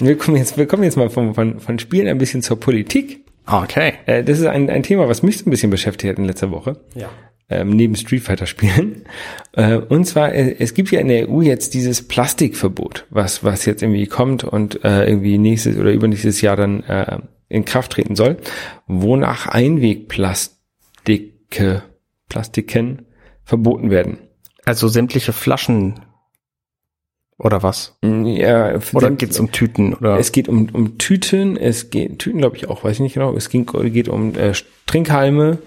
Wir kommen jetzt, wir kommen jetzt mal von, von, von Spielen ein bisschen zur Politik. okay. Äh, das ist ein, ein Thema, was mich so ein bisschen beschäftigt hat in letzter Woche. Ja. Ähm, neben Street Fighter Spielen. Äh, und zwar, äh, es gibt ja in der EU jetzt dieses Plastikverbot, was, was jetzt irgendwie kommt und äh, irgendwie nächstes oder übernächstes Jahr dann äh, in Kraft treten soll, wonach Einwegplastike, Plastiken verboten werden. Also sämtliche Flaschen oder was? Ja, Oder geht's um Tüten oder? Es geht um, um Tüten, es geht, Tüten glaube ich auch, weiß ich nicht genau. Es ging, geht um äh, Trinkhalme,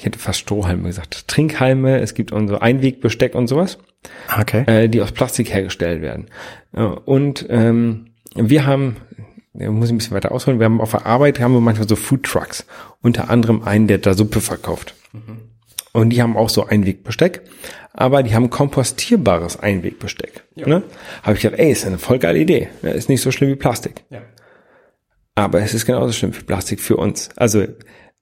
ich hätte fast Strohhalme gesagt, Trinkhalme, es gibt unsere Einwegbesteck und sowas, okay. äh, die aus Plastik hergestellt werden. Äh, und ähm, wir haben, da muss ich ein bisschen weiter ausholen, wir haben auf der Arbeit, haben wir manchmal so Food Trucks, unter anderem einen, der da Suppe verkauft. Und die haben auch so Einwegbesteck, aber die haben kompostierbares Einwegbesteck. Ne? Habe ich gedacht, ey, ist eine voll geile Idee. Ja, ist nicht so schlimm wie Plastik. Ja. Aber es ist genauso schlimm wie Plastik für uns. Also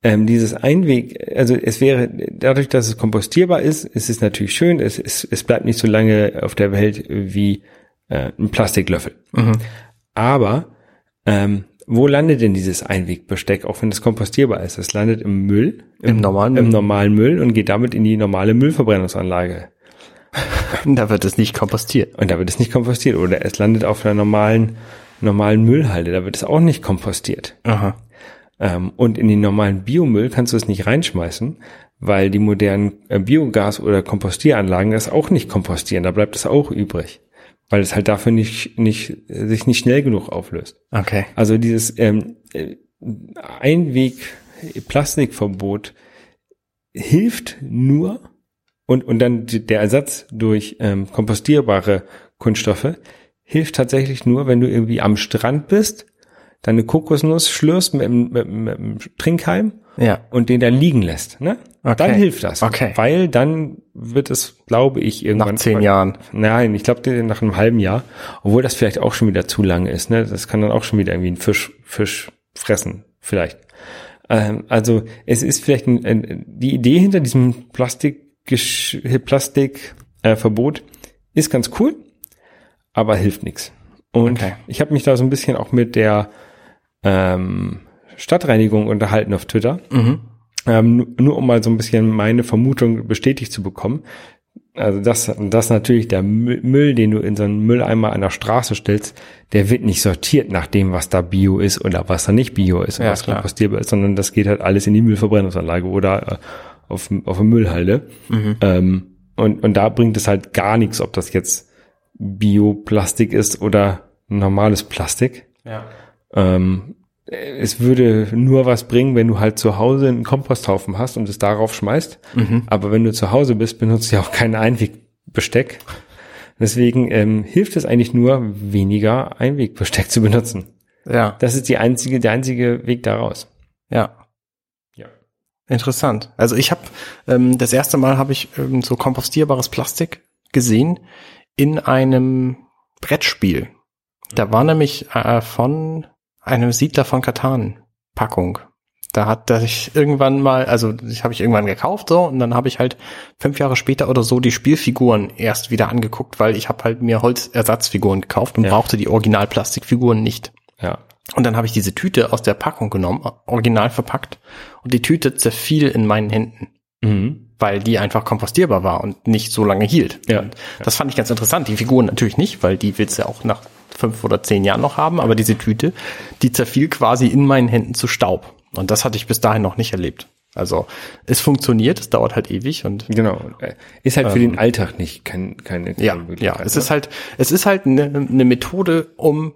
ähm, dieses Einweg, also es wäre, dadurch, dass es kompostierbar ist, ist es natürlich schön, es, es, es bleibt nicht so lange auf der Welt wie äh, ein Plastiklöffel. Aber ähm, wo landet denn dieses Einwegbesteck, auch wenn es kompostierbar ist? Es landet im Müll, Im normalen im Müll. normalen Müll und geht damit in die normale Müllverbrennungsanlage. Da wird es nicht kompostiert. Und da wird es nicht kompostiert. Oder es landet auf einer normalen, normalen Müllhalde, da wird es auch nicht kompostiert. Aha. Ähm, und in den normalen Biomüll kannst du es nicht reinschmeißen, weil die modernen äh, Biogas- oder Kompostieranlagen das auch nicht kompostieren. Da bleibt es auch übrig, weil es halt dafür nicht, nicht, sich nicht schnell genug auflöst. Okay. Also dieses ähm, äh, Einweg-Plastikverbot hilft nur und, und dann der Ersatz durch ähm, kompostierbare Kunststoffe hilft tatsächlich nur, wenn du irgendwie am Strand bist, deine Kokosnuss schlürst mit, mit, mit dem Trinkhalm Ja. und den dann liegen lässt. Ne? Okay. Dann hilft das. Okay. Weil dann wird es, glaube ich, irgendwann. Nach zehn Jahren. Nein, ich glaube nach einem halben Jahr. Obwohl das vielleicht auch schon wieder zu lange ist. Ne? Das kann dann auch schon wieder irgendwie ein Fisch, Fisch fressen. Vielleicht. Ähm, also es ist vielleicht ein, ein, die Idee hinter diesem Plastik, Plastik äh, Verbot ist ganz cool, aber hilft nichts. Und Okay. ich habe mich da so ein bisschen auch mit der ähm, Stadtreinigung unterhalten auf Twitter. Ähm, nu- nur um mal so ein bisschen meine Vermutung bestätigt zu bekommen. Also das, das natürlich der Mü- Müll, den du in so einen Mülleimer an der Straße stellst, der wird nicht sortiert nach dem, was da Bio ist oder was da nicht Bio ist und Ja, was kompostierbar ist, sondern das geht halt alles in die Müllverbrennungsanlage oder äh, auf, auf eine Müllhalde. Ähm, und, und da bringt es halt gar nichts, ob das jetzt Bioplastik ist oder normales Plastik. Ja. Ähm, es würde nur was bringen, wenn du halt zu Hause einen Komposthaufen hast und es darauf schmeißt. Aber wenn du zu Hause bist, benutzt du ja auch kein Einwegbesteck. Deswegen ähm, hilft es eigentlich nur, weniger Einwegbesteck zu benutzen. Ja. Das ist die einzige, der einzige Weg daraus. Ja. Ja. Interessant. Also ich habe ähm, das erste Mal habe ich ähm, so kompostierbares Plastik gesehen in einem Brettspiel. Da war nämlich äh, von einem Siedler von Katan Packung. Da hat da ich irgendwann mal, also ich habe ich irgendwann gekauft so und dann habe ich halt fünf Jahre später oder so die Spielfiguren erst wieder angeguckt, weil ich habe halt mir Holzersatzfiguren gekauft und Ja. brauchte die Originalplastikfiguren nicht. Ja. Und dann habe ich diese Tüte aus der Packung genommen, original verpackt, und die Tüte zerfiel in meinen Händen, Mhm. Weil die einfach kompostierbar war und nicht so lange hielt. Ja. Und das fand ich ganz interessant. Die Figuren natürlich nicht, weil die willst du ja auch nach fünf oder zehn Jahren noch haben, aber diese Tüte, die zerfiel quasi in meinen Händen zu Staub. Und das hatte ich bis dahin noch nicht erlebt. Also es funktioniert, es dauert halt ewig und Genau. Äh, Ist halt für den Alltag nicht kein, keine, keine ja, Möglichkeit, ja, es ne? ist halt, es ist halt eine, eine Methode, um,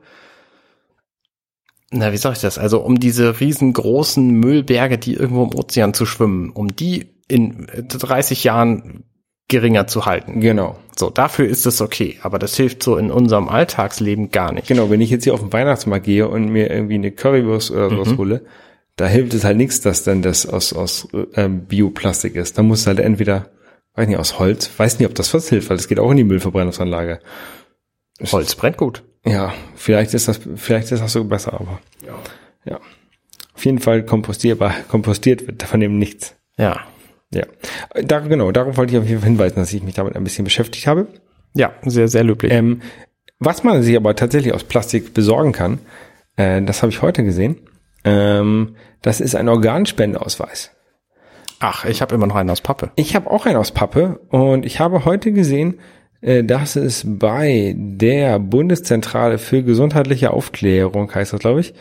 na, wie sag ich das? Also um diese riesengroßen Müllberge, die irgendwo im Ozean zu schwimmen, um die in 30 Jahren geringer zu halten. Genau. So, dafür ist es okay, aber das hilft so in unserem Alltagsleben gar nicht. Genau, wenn ich jetzt hier auf den Weihnachtsmarkt gehe und mir irgendwie eine Currywurst oder sowas Mhm. hole, da hilft es halt nichts, dass dann das aus, aus ähm, Bioplastik ist. Da muss halt entweder, weiß nicht, aus Holz, weiß nicht, ob das was hilft, weil das geht auch in die Müllverbrennungsanlage. Holz brennt gut. Ja, vielleicht ist das, vielleicht ist das so besser, aber ja. ja. Auf jeden Fall kompostierbar, kompostiert wird davon eben nichts. Ja. Ja. Da, genau, darauf wollte ich auf jeden Fall hinweisen, dass ich mich damit ein bisschen beschäftigt habe. Ja, sehr, sehr löblich. Ähm, was man sich aber tatsächlich aus Plastik besorgen kann, äh, das habe ich heute gesehen, ähm, das ist ein Organspendeausweis. Ach, ich habe immer noch einen aus Pappe. Ich habe auch einen aus Pappe und ich habe heute gesehen, äh, dass es bei der Bundeszentrale für gesundheitliche Aufklärung, heißt das glaube ich,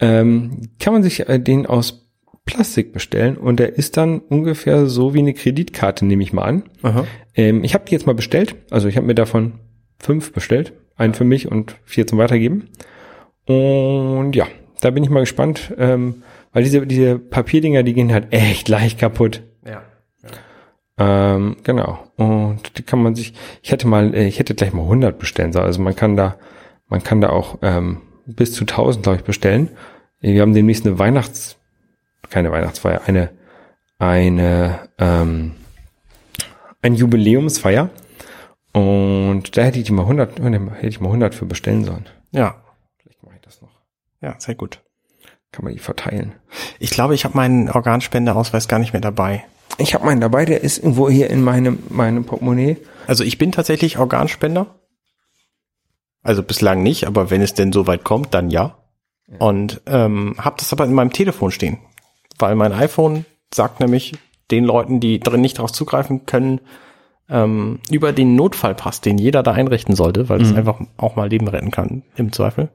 ähm, kann man sich äh, den aus Plastik bestellen und der ist dann ungefähr so wie eine Kreditkarte, nehme ich mal an. Ähm, ich habe die jetzt mal bestellt. Also ich habe mir davon fünf bestellt. Einen für mich und vier zum Weitergeben. Und ja, da bin ich mal gespannt, ähm, weil diese, diese Papierdinger, die gehen halt echt leicht kaputt. Ja. Ähm, genau. Und die kann man sich, ich hätte mal, äh, ich hätte gleich mal 100 bestellen sollen. Also man kann da, man kann da auch ähm, bis zu 1000, glaube ich, bestellen. Wir haben demnächst eine Weihnachts, keine Weihnachtsfeier, eine, eine, ähm, ein Jubiläumsfeier. Und da hätte ich die mal 100, hätte ich mal 100 für bestellen sollen. Ja. Vielleicht mache ich das noch. Ja, sehr gut. Kann man die verteilen. Ich glaube, ich habe meinen Organspendeausweis gar nicht mehr dabei. Ich habe meinen dabei, der ist irgendwo hier in meinem, meinem Portemonnaie. Also ich bin tatsächlich Organspender. Also bislang nicht, aber wenn es denn so weit kommt, dann ja. Und ähm, habe das aber in meinem Telefon stehen, weil mein iPhone sagt nämlich den Leuten, die drin nicht darauf zugreifen können, ähm, über den Notfallpass, den jeder da einrichten sollte, weil es einfach auch mal Leben retten kann, im Zweifel.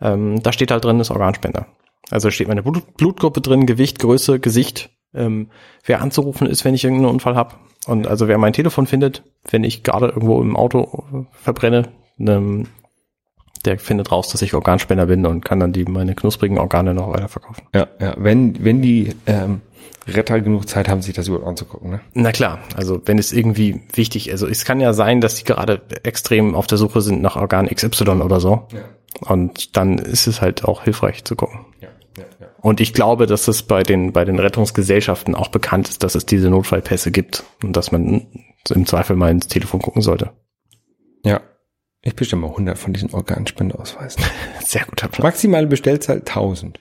Ähm, da steht halt drin, ist Organspender. Also steht meine Blut Blutgruppe drin, Gewicht, Größe, Gesicht ähm, wer anzurufen ist, wenn ich irgendeinen Unfall habe. Und also wer mein Telefon findet, wenn ich gerade irgendwo im Auto äh, verbrenne, ähm, der findet raus, dass ich Organspender bin und kann dann die meine knusprigen Organe noch weiterverkaufen. Ja, ja. Wenn, wenn die ähm, Retter genug Zeit haben, sich das überhaupt anzugucken, ne? Na klar, also wenn es irgendwie wichtig, also es kann ja sein, dass die gerade extrem auf der Suche sind nach Organ XY oder so. Ja. Und dann ist es halt auch hilfreich zu gucken. Ja, ja, ja. Und ich glaube, dass es bei den, bei den Rettungsgesellschaften auch bekannt ist, dass es diese Notfallpässe gibt und dass man im Zweifel mal ins Telefon gucken sollte. Ja. Ich bestelle mal 100 von diesen Organspendeausweisen. Sehr guter Plan. Maximale Bestellzahl 1000.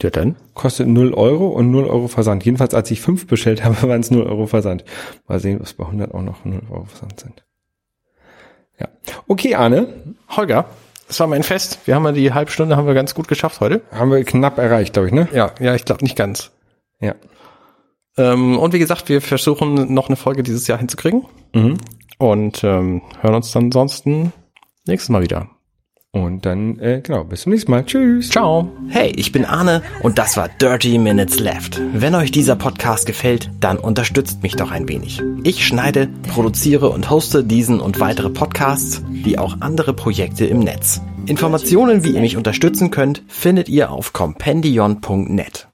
Ja, dann. Kostet 0 Euro und 0 Euro Versand. Jedenfalls, als ich 5 bestellt habe, waren es 0 Euro Versand. Mal sehen, was bei 100 auch noch 0 Euro Versand sind. Ja. Okay, Arne. Holger, das war mein Fest. Wir haben ja die halbe Stunde haben wir ganz gut geschafft heute. Haben wir knapp erreicht, glaube ich, ne? Ja, ja, ich glaube nicht ganz. Ja. Ähm, und wie gesagt, wir versuchen noch eine Folge dieses Jahr hinzukriegen. Mhm. Und ähm, hören uns dann ansonsten nächstes Mal wieder. Und dann, äh, genau, bis zum nächsten Mal. Tschüss. Ciao. Hey, ich bin Arne und das war Dirty Minutes Left. Wenn euch dieser Podcast gefällt, dann unterstützt mich doch ein wenig. Ich schneide, produziere und hoste diesen und weitere Podcasts, wie auch andere Projekte im Netz. Informationen, wie ihr mich unterstützen könnt, findet ihr auf compendion.net.